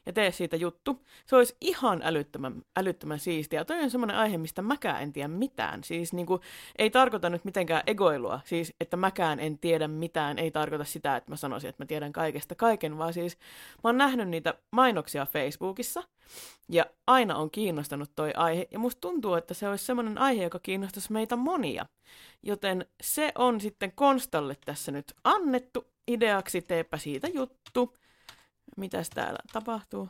ja tee siitä juttu. Se olisi ihan älyttömän, älyttömän siistiä. Toi on semmoinen aihe, mistä mäkään en tiedä mitään. Siis niin kuin, ei tarkoita nyt mitenkään egoilua. Siis, että mäkään en tiedä mitään, ei tarkoita sitä, että mä sanoisin, että mä tiedän kaikesta kaiken, vaan siis mä oon nähnyt niitä mainoksia Facebookissa ja aina on kiinnostanut toi aihe. Ja musta tuntuu, että se olisi semmoinen aihe, joka kiinnostaisi meitä monia. Joten se on sitten Konstalle tässä nyt annettu ideaksi, teepä siitä juttu. Mitäs täällä tapahtuu?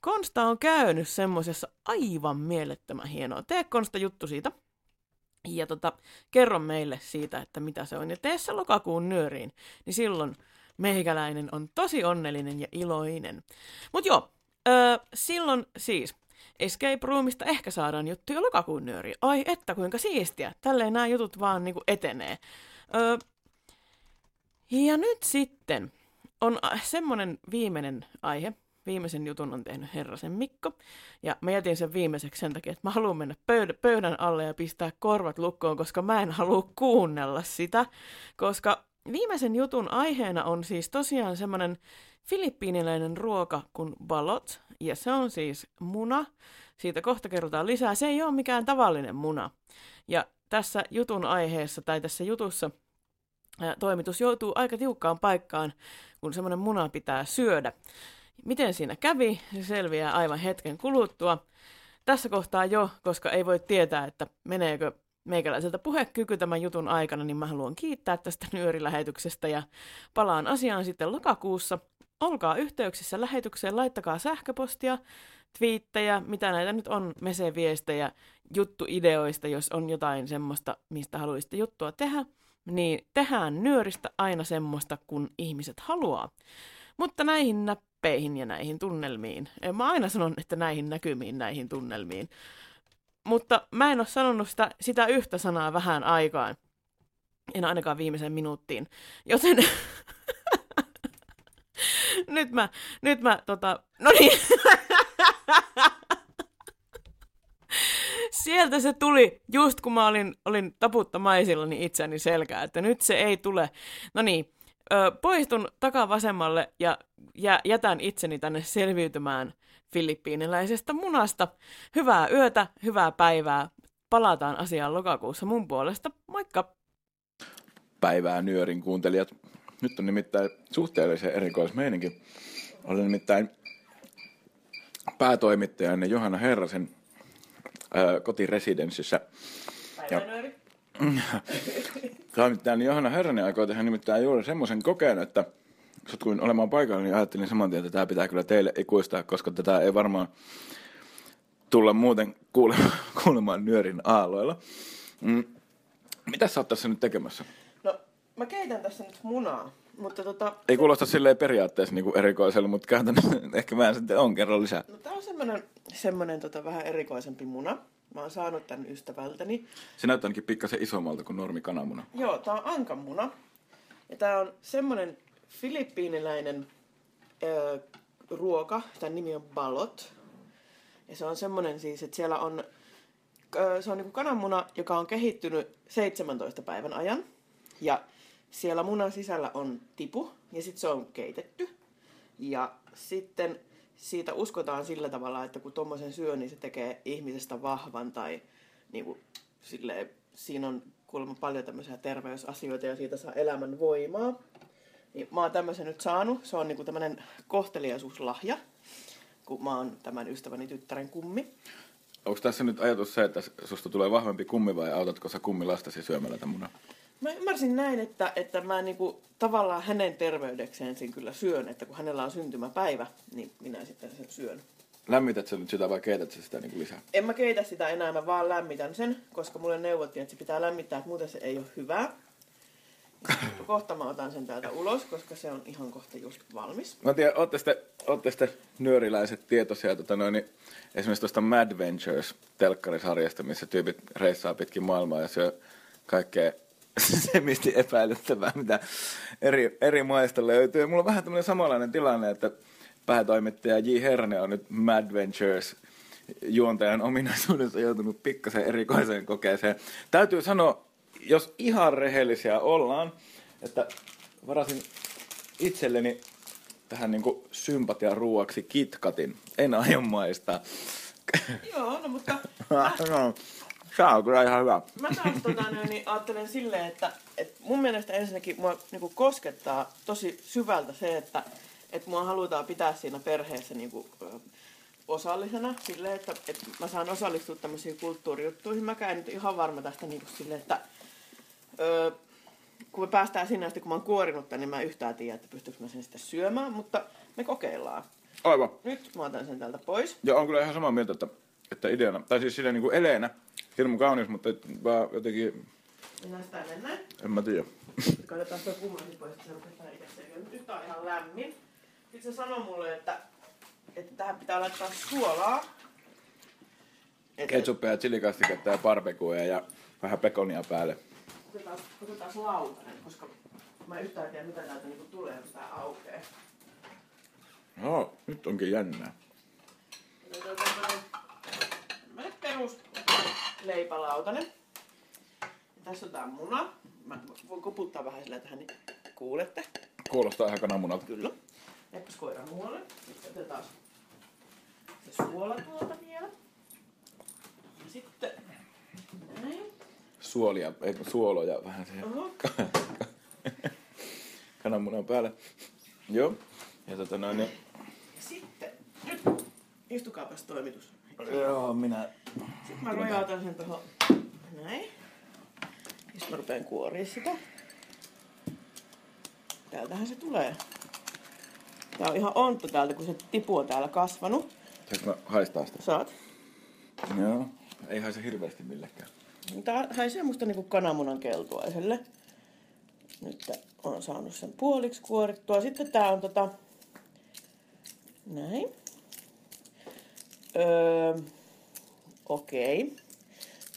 Konsta on käynyt semmosessa aivan mielettömän hienoa. Tee Konsta juttu siitä. Ja tota, kerro meille siitä, että mitä se on. Ja tee se lokakuun nyöriin. Niin silloin meikäläinen on tosi onnellinen ja iloinen. Mut joo, öö, silloin siis Escape Roomista ehkä saadaan juttuja lokakuun nyöriin. Ai että kuinka siistiä. Tälleen nämä jutut vaan niinku etenee. Öö, ja nyt sitten on semmoinen viimeinen aihe. Viimeisen jutun on tehnyt Herrasen Mikko. Ja mä jätin sen viimeiseksi sen takia, että mä haluan mennä pöydän, alle ja pistää korvat lukkoon, koska mä en halua kuunnella sitä. Koska viimeisen jutun aiheena on siis tosiaan semmoinen filippiiniläinen ruoka kuin balot. Ja se on siis muna. Siitä kohta kerrotaan lisää. Se ei ole mikään tavallinen muna. Ja tässä jutun aiheessa tai tässä jutussa toimitus joutuu aika tiukkaan paikkaan, kun semmoinen muna pitää syödä. Miten siinä kävi, se selviää aivan hetken kuluttua. Tässä kohtaa jo, koska ei voi tietää, että meneekö meikäläiseltä puhekyky tämän jutun aikana, niin mä haluan kiittää tästä nyörilähetyksestä ja palaan asiaan sitten lokakuussa. olkaa yhteyksissä lähetykseen, laittakaa sähköpostia, twiittejä, mitä näitä nyt on, meseviestejä, juttuideoista, jos on jotain semmoista, mistä haluaisitte juttua tehdä, niin tehdään nyöristä aina semmoista, kun ihmiset haluaa. Mutta näihin näppeihin ja näihin tunnelmiin, eh, mä aina sanon, että näihin näkymiin, näihin tunnelmiin, mutta mä en ole sanonut sitä, sitä yhtä sanaa vähän aikaan, en ainakaan viimeiseen minuuttiin, joten nyt mä, nyt mä tota, no niin. Sieltä se tuli, just kun mä olin, olin taputtamaisillani itseäni selkää, että nyt se ei tule. No niin, poistun takavasemmalle ja jä, jätän itseni tänne selviytymään filippiiniläisestä munasta. Hyvää yötä, hyvää päivää. Palataan asiaan lokakuussa mun puolesta. Moikka! päivää nyörin kuuntelijat. Nyt on nimittäin suhteellisen erikoismeininki. Olen nimittäin päätoimittajanne Johanna Herrasen kotiresidenssissä. Ja, toimittajan Johanna Herranen aikoo tehdä nimittäin juuri semmoisen kokeen, että satkuin olemaan paikalla, niin ajattelin saman tien, että tämä pitää kyllä teille ikuistaa, koska tätä ei varmaan tulla muuten kuulemaan, kuulemaan nyörin aalloilla. Mm. Mitä sä oot tässä nyt tekemässä? No, mä keitän tässä nyt munaa, mutta tota... Ei kuulosta silleen periaatteessa niin erikoiselle, mutta käytännössä ehkä mä sitten on, kerro lisää. No, tää on semmonen, semmonen tota, vähän erikoisempi muna. Mä oon saanut tän ystävältäni. Se näyttää ainakin pikkasen isommalta kuin normi kananmuna. Joo, tää on ankanmuna. Ja tää on semmonen filippiiniläinen ö, ruoka. Tämän nimi on balot. Ja se on semmonen siis, että siellä on, ö, se on niinku kananmuna, joka on kehittynyt 17 päivän ajan. Ja siellä munan sisällä on tipu ja sitten se on keitetty. Ja sitten siitä uskotaan sillä tavalla, että kun tuommoisen syö, niin se tekee ihmisestä vahvan tai niin kuin, silleen, siinä on kuulemma paljon tämmöisiä terveysasioita ja siitä saa elämän voimaa. Niin mä oon tämmöisen nyt saanut. Se on niinku tämmönen kohteliaisuuslahja, kun mä oon tämän ystäväni tyttären kummi. Onko tässä nyt ajatus se, että susta tulee vahvempi kummi vai autatko sä kummilastasi syömällä tämän munan? Mä ymmärsin näin, että, että mä niinku, tavallaan hänen terveydekseen sen kyllä syön, että kun hänellä on syntymäpäivä, niin minä sitten sen syön. Lämmität sä nyt sitä vai keität sä sitä niin kuin lisää? En mä keitä sitä enää, mä vaan lämmitän sen, koska mulle neuvottiin, että se pitää lämmittää, että muuten se ei ole hyvää. Kohta mä otan sen täältä ulos, koska se on ihan kohta just valmis. Mä tiedän, ootte sitten, ootte sitten nyöriläiset tietoisia, tota noin, niin esimerkiksi tuosta Mad Ventures telkkarisarjasta, missä tyypit reissaa pitkin maailmaa ja syö kaikkea semisti epäilyttävää, mitä eri, eri maista löytyy. Mulla on vähän tämmöinen samanlainen tilanne, että päätoimittaja J. Herne on nyt Mad Ventures juontajan ominaisuudessa joutunut pikkasen erikoiseen kokeeseen. Täytyy sanoa, jos ihan rehellisiä ollaan, että varasin itselleni tähän niin sympatian ruuaksi kitkatin. En aio maistaa. Joo, no mutta no, se on kyllä ihan hyvä. mä taas tota, niin ajattelen silleen, että, että mun mielestä ensinnäkin mua niin koskettaa tosi syvältä se, että, että mua halutaan pitää siinä perheessä niin kuin, osallisena silleen, että, että mä saan osallistua tämmöisiin kulttuurijuttuihin. Mä käyn nyt ihan varma tästä niin kuin silleen, että öö, kun me päästään sinne asti, kun mä oon kuorinut tän, niin mä en yhtään tiedä, että pystyykö mä sen sitten syömään, mutta me kokeillaan. Aivan. Nyt mä otan sen täältä pois. Ja on kyllä ihan samaa mieltä, että, että ideana, tai siis silleen niin kuin eleenä, hirmu kaunis, mutta et vaan jotenkin, Mennään sitä mennään. en mä tiedä. Katsotaan tuo kummankin pois, että se rupeaa tekemään. Nyt on ihan lämmin. Sitten se sanoi mulle, että, että tähän pitää laittaa suolaa. Ketsuppia ja chilikastiketta ja barbecuea ja vähän pekonia päälle. Otetaan, otetaan lautanen, koska mä en yhtään tiedä, mitä täältä niinku tulee, jos tää aukeaa. No, nyt onkin jännää. Otetaan tämmönen perus leipälautanen. Ja tässä on tää muna. Mä voin koputtaa vähän sillä tähän, niin kuulette. Kuulostaa ihan kananmunalta. Kyllä. Leppäs koira muualle. Sitten otetaan se suola tuolta vielä. Ja sitten näin. Suolia, ei suoloja vähän siihen kananmunan päälle. Joo. Ja tota noin, niin, Sitten, nyt istukaapas toimitus. Joo, minä Sitten mä rojautan sen tuohon näin. Ja sitten mä rupeen kuoria sitä. Täältähän se tulee. Tää on ihan ontto täältä, kun se tipu on täällä kasvanut. Saanko mä haistaa sitä? Saat. Joo. Ei haise hirveästi millekään. Tää haisee musta niinku kananmunan keltuaiselle. Nyt on saanut sen puoliksi kuorittua. Sitten tää on tota... Näin. Öö, okei.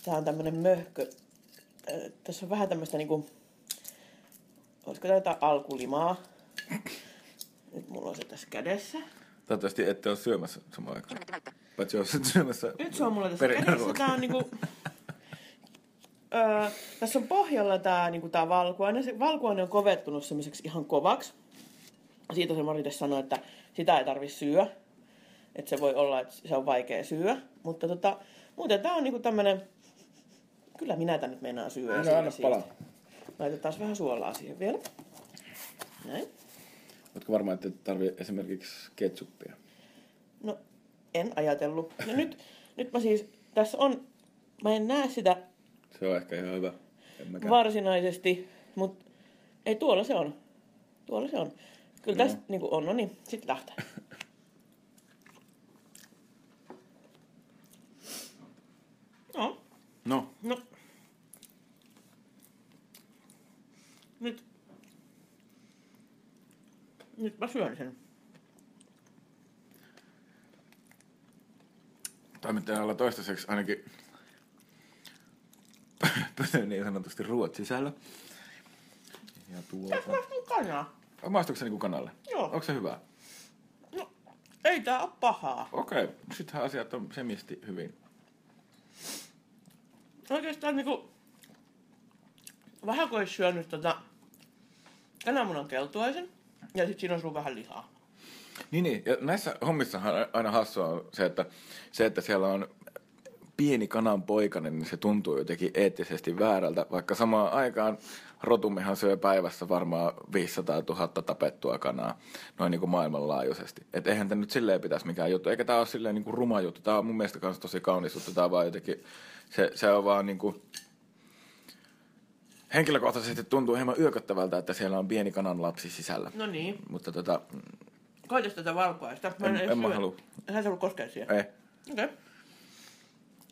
Tää on tämmönen möhkö. Öö, tässä on vähän tämmöistä niinku... Olisiko tää jotain alkulimaa? Nyt mulla on se tässä kädessä. Toivottavasti ette ole syömässä samaan aikaan. Paitsi jos et syömässä Nyt se on mulla tässä kädessä. Tää on niinku... Öö, tässä on pohjalla tää, niinku tää valkuaine. Se valkuaine on kovettunut semmoiseksi ihan kovaksi. Siitä se Marite sanoi, että sitä ei tarvi syö. Että se voi olla, että se on vaikea syö. Mutta tota, muuten tää on niinku tämmönen... Kyllä minä tän nyt meinaan syödä. No, anna siitä. palaa. Laitetaan vähän suolaa siihen vielä. Näin. Oletko varma, että et tarvii esimerkiksi ketsuppia? No, en ajatellut. Ja nyt, nyt mä siis, tässä on, mä en näe sitä Se on ehkä ihan hyvä. En varsinaisesti, mutta ei tuolla se on. Tuolla se on. Kyllä Joo. tässä niin on, no niin, sitten lähtee. No, No, no. Nyt. Nyt mä syön sen. toimittajalla toistaiseksi ainakin pysyy niin sanotusti ruot sisällä. Ja tuota... Tässä maistuu kanaa. Maistuuko se niinku kanalle? Joo. Onko se hyvä? Ei tää oo pahaa. Okei, okay. sittenhän asiat on semisti hyvin. Oikeastaan niinku... Vähän kun olisi syönyt tota kananmunan keltuaisen. Ja sit siinä olisi ollut vähän lihaa. Niin, niin. Ja näissä hommissahan aina hassua on se, että, se, että siellä on pieni kanan poikainen, niin se tuntuu jotenkin eettisesti väärältä, vaikka samaan aikaan rotummehan syö päivässä varmaan 500 000 tapettua kanaa, noin niin kuin maailmanlaajuisesti. Et eihän tämä nyt silleen pitäisi mikään juttu, eikä tämä ole silleen niin kuin ruma juttu, tämä on mun mielestä myös tosi kaunis juttu, tämä on vaan jotenkin, se, se on vaan niin kuin, henkilökohtaisesti tuntuu hieman yököttävältä, että siellä on pieni kanan lapsi sisällä. No niin. Mutta tota, Koitas tätä valkuaista. Mä En- edes en mä halua. Et koskea siihen. ei. Okei.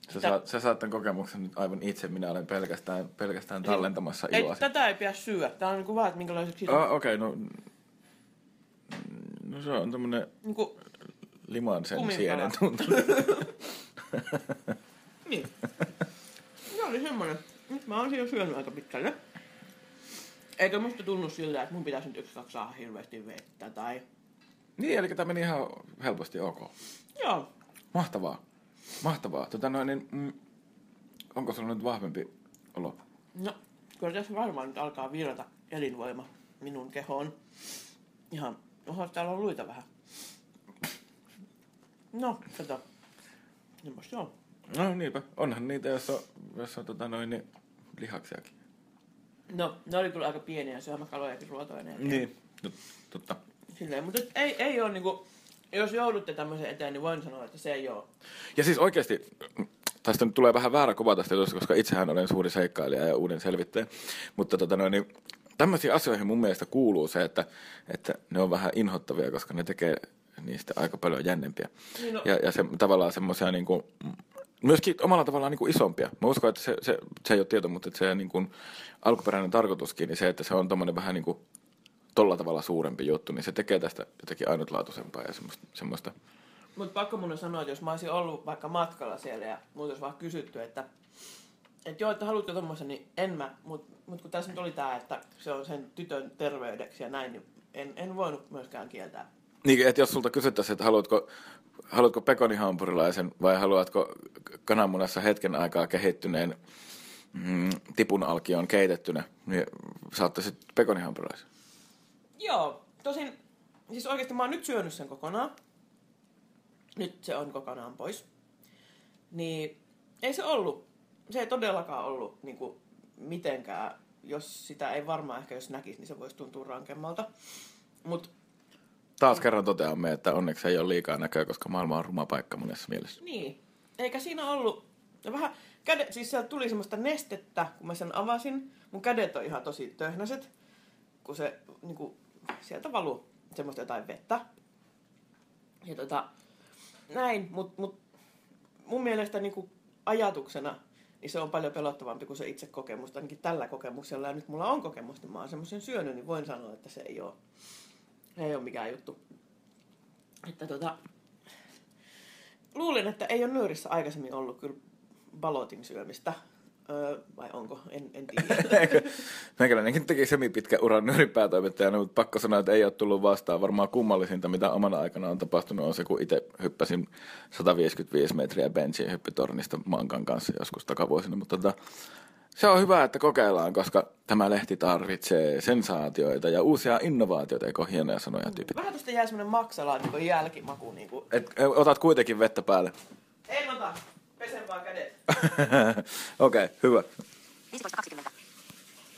Sä, saat, sä saat tämän kokemuksen nyt aivan itse, minä olen pelkästään, pelkästään tallentamassa Ei, iloa. tätä ei pidä syödä. Tää on niinku vaan, että minkälaiseksi se Ah, Okei, okay, no, no se on tämmönen Niinku liman sen kuminpala. sienen tuntu. Niin. Se oli semmonen. Nyt mä oon siinä syönyt aika pitkälle. Eikö musta tunnu siltä, että mun pitäisi nyt yksi kaksi saada hirveästi vettä tai... niin, eli tämä meni ihan helposti ok. Joo. Mahtavaa. Mahtavaa. Tota noin, niin, mm, onko sulla nyt vahvempi olo? No, kyllä tässä varmaan nyt alkaa virrata elinvoima minun kehoon. Ihan, oho, täällä on luita vähän. No, kato. Semmoista on. No niinpä. Onhan niitä, jos on, jos on tota noin, niin, lihaksiakin. No, ne oli kyllä aika pieniä syömäkalojakin ruotoaineita. Niin, tot- totta. Silleen, mutta ei, ei ole niinku, jos joudutte tämmöisen eteen, niin voin sanoa, että se ei ole. Ja siis oikeasti, tästä nyt tulee vähän väärä kuva tästä jutusta, koska itsehän olen suuri seikkailija ja uuden selvittäjä. Mutta tota noin, niin, tämmöisiin asioihin mun mielestä kuuluu se, että, että ne on vähän inhottavia, koska ne tekee niistä aika paljon jännempiä. Niin no- Ja, ja se, tavallaan semmoisia niin kuin, myöskin omalla tavallaan niin kuin isompia. Mä uskon, että se, se, se ei ole tieto, mutta että se niin kuin, alkuperäinen tarkoituskin, niin se, että se on tommonen vähän niin kuin tolla tavalla suurempi juttu, niin se tekee tästä jotenkin ainutlaatuisempaa ja semmoista, semmoista Mutta pakko mun on sanoa, että jos mä olisin ollut vaikka matkalla siellä ja multa olisi vaan kysytty, että että joo, että haluatko tommosen, niin en mä. Mutta mut kun tässä nyt oli tää, että se on sen tytön terveydeksi ja näin, niin en, en voinut myöskään kieltää. Niin, että jos sulta kysyttäisiin, että haluatko, haluatko pekonihampurilaisen vai haluatko kananmunassa hetken aikaa kehittyneen mm, tipun alkion keitettynä, niin saattaisit pekonihampurilaisen. Joo, tosin, siis oikeasti mä oon nyt syönyt sen kokonaan. Nyt se on kokonaan pois. Niin ei se ollut, se ei todellakaan ollut niin kuin, mitenkään, jos sitä ei varmaan ehkä jos näkisi, niin se voisi tuntua rankemmalta. Mutta Taas kerran toteamme, että onneksi ei ole liikaa näköä, koska maailma on ruma paikka monessa mielessä. niin, eikä siinä ollut, vähän, käde, siis sieltä tuli semmoista nestettä, kun mä sen avasin. Mun kädet on ihan tosi töhnäiset, kun se niin kuin, sieltä valuu semmoista jotain vettä. Ja tota, näin, mutta mut, mun mielestä niinku ajatuksena niin se on paljon pelottavampi kuin se itse kokemus. Ainakin tällä kokemuksella, ja nyt mulla on kokemus, niin mä oon semmoisen syönyt, niin voin sanoa, että se ei ole, ei ole mikään juttu. Että tota, luulen, että ei ole nyörissä aikaisemmin ollut kyllä balotin syömistä. Öö, vai onko? En, en tiedä. Meikäläinenkin teki semipitkä uran nyörin päätoimittajana, mutta pakko sanoa, että ei ole tullut vastaan. Varmaan kummallisinta, mitä omana aikana on tapahtunut, on se, kun itse hyppäsin 155 metriä benchiin hyppytornista Mankan kanssa joskus takavuosina. Mutta tota, se on hyvä, että kokeillaan, koska tämä lehti tarvitsee sensaatioita ja uusia innovaatioita, eikö hienoja sanoja tyypit. Vähän tuosta jää semmoinen maksalaatikon jälkimaku. Niin kuin... Et, otat kuitenkin vettä päälle. En ota. Pesen vaan kädet. Okei, okay, hyvä. 15.20.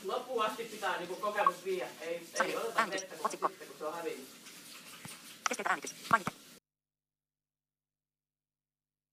Loppuun asti pitää niin kokemus viiä. Ei, ei oteta vettä, kun, sitten, kun se on hävinnyt. Keskeytä äänitys. Painike.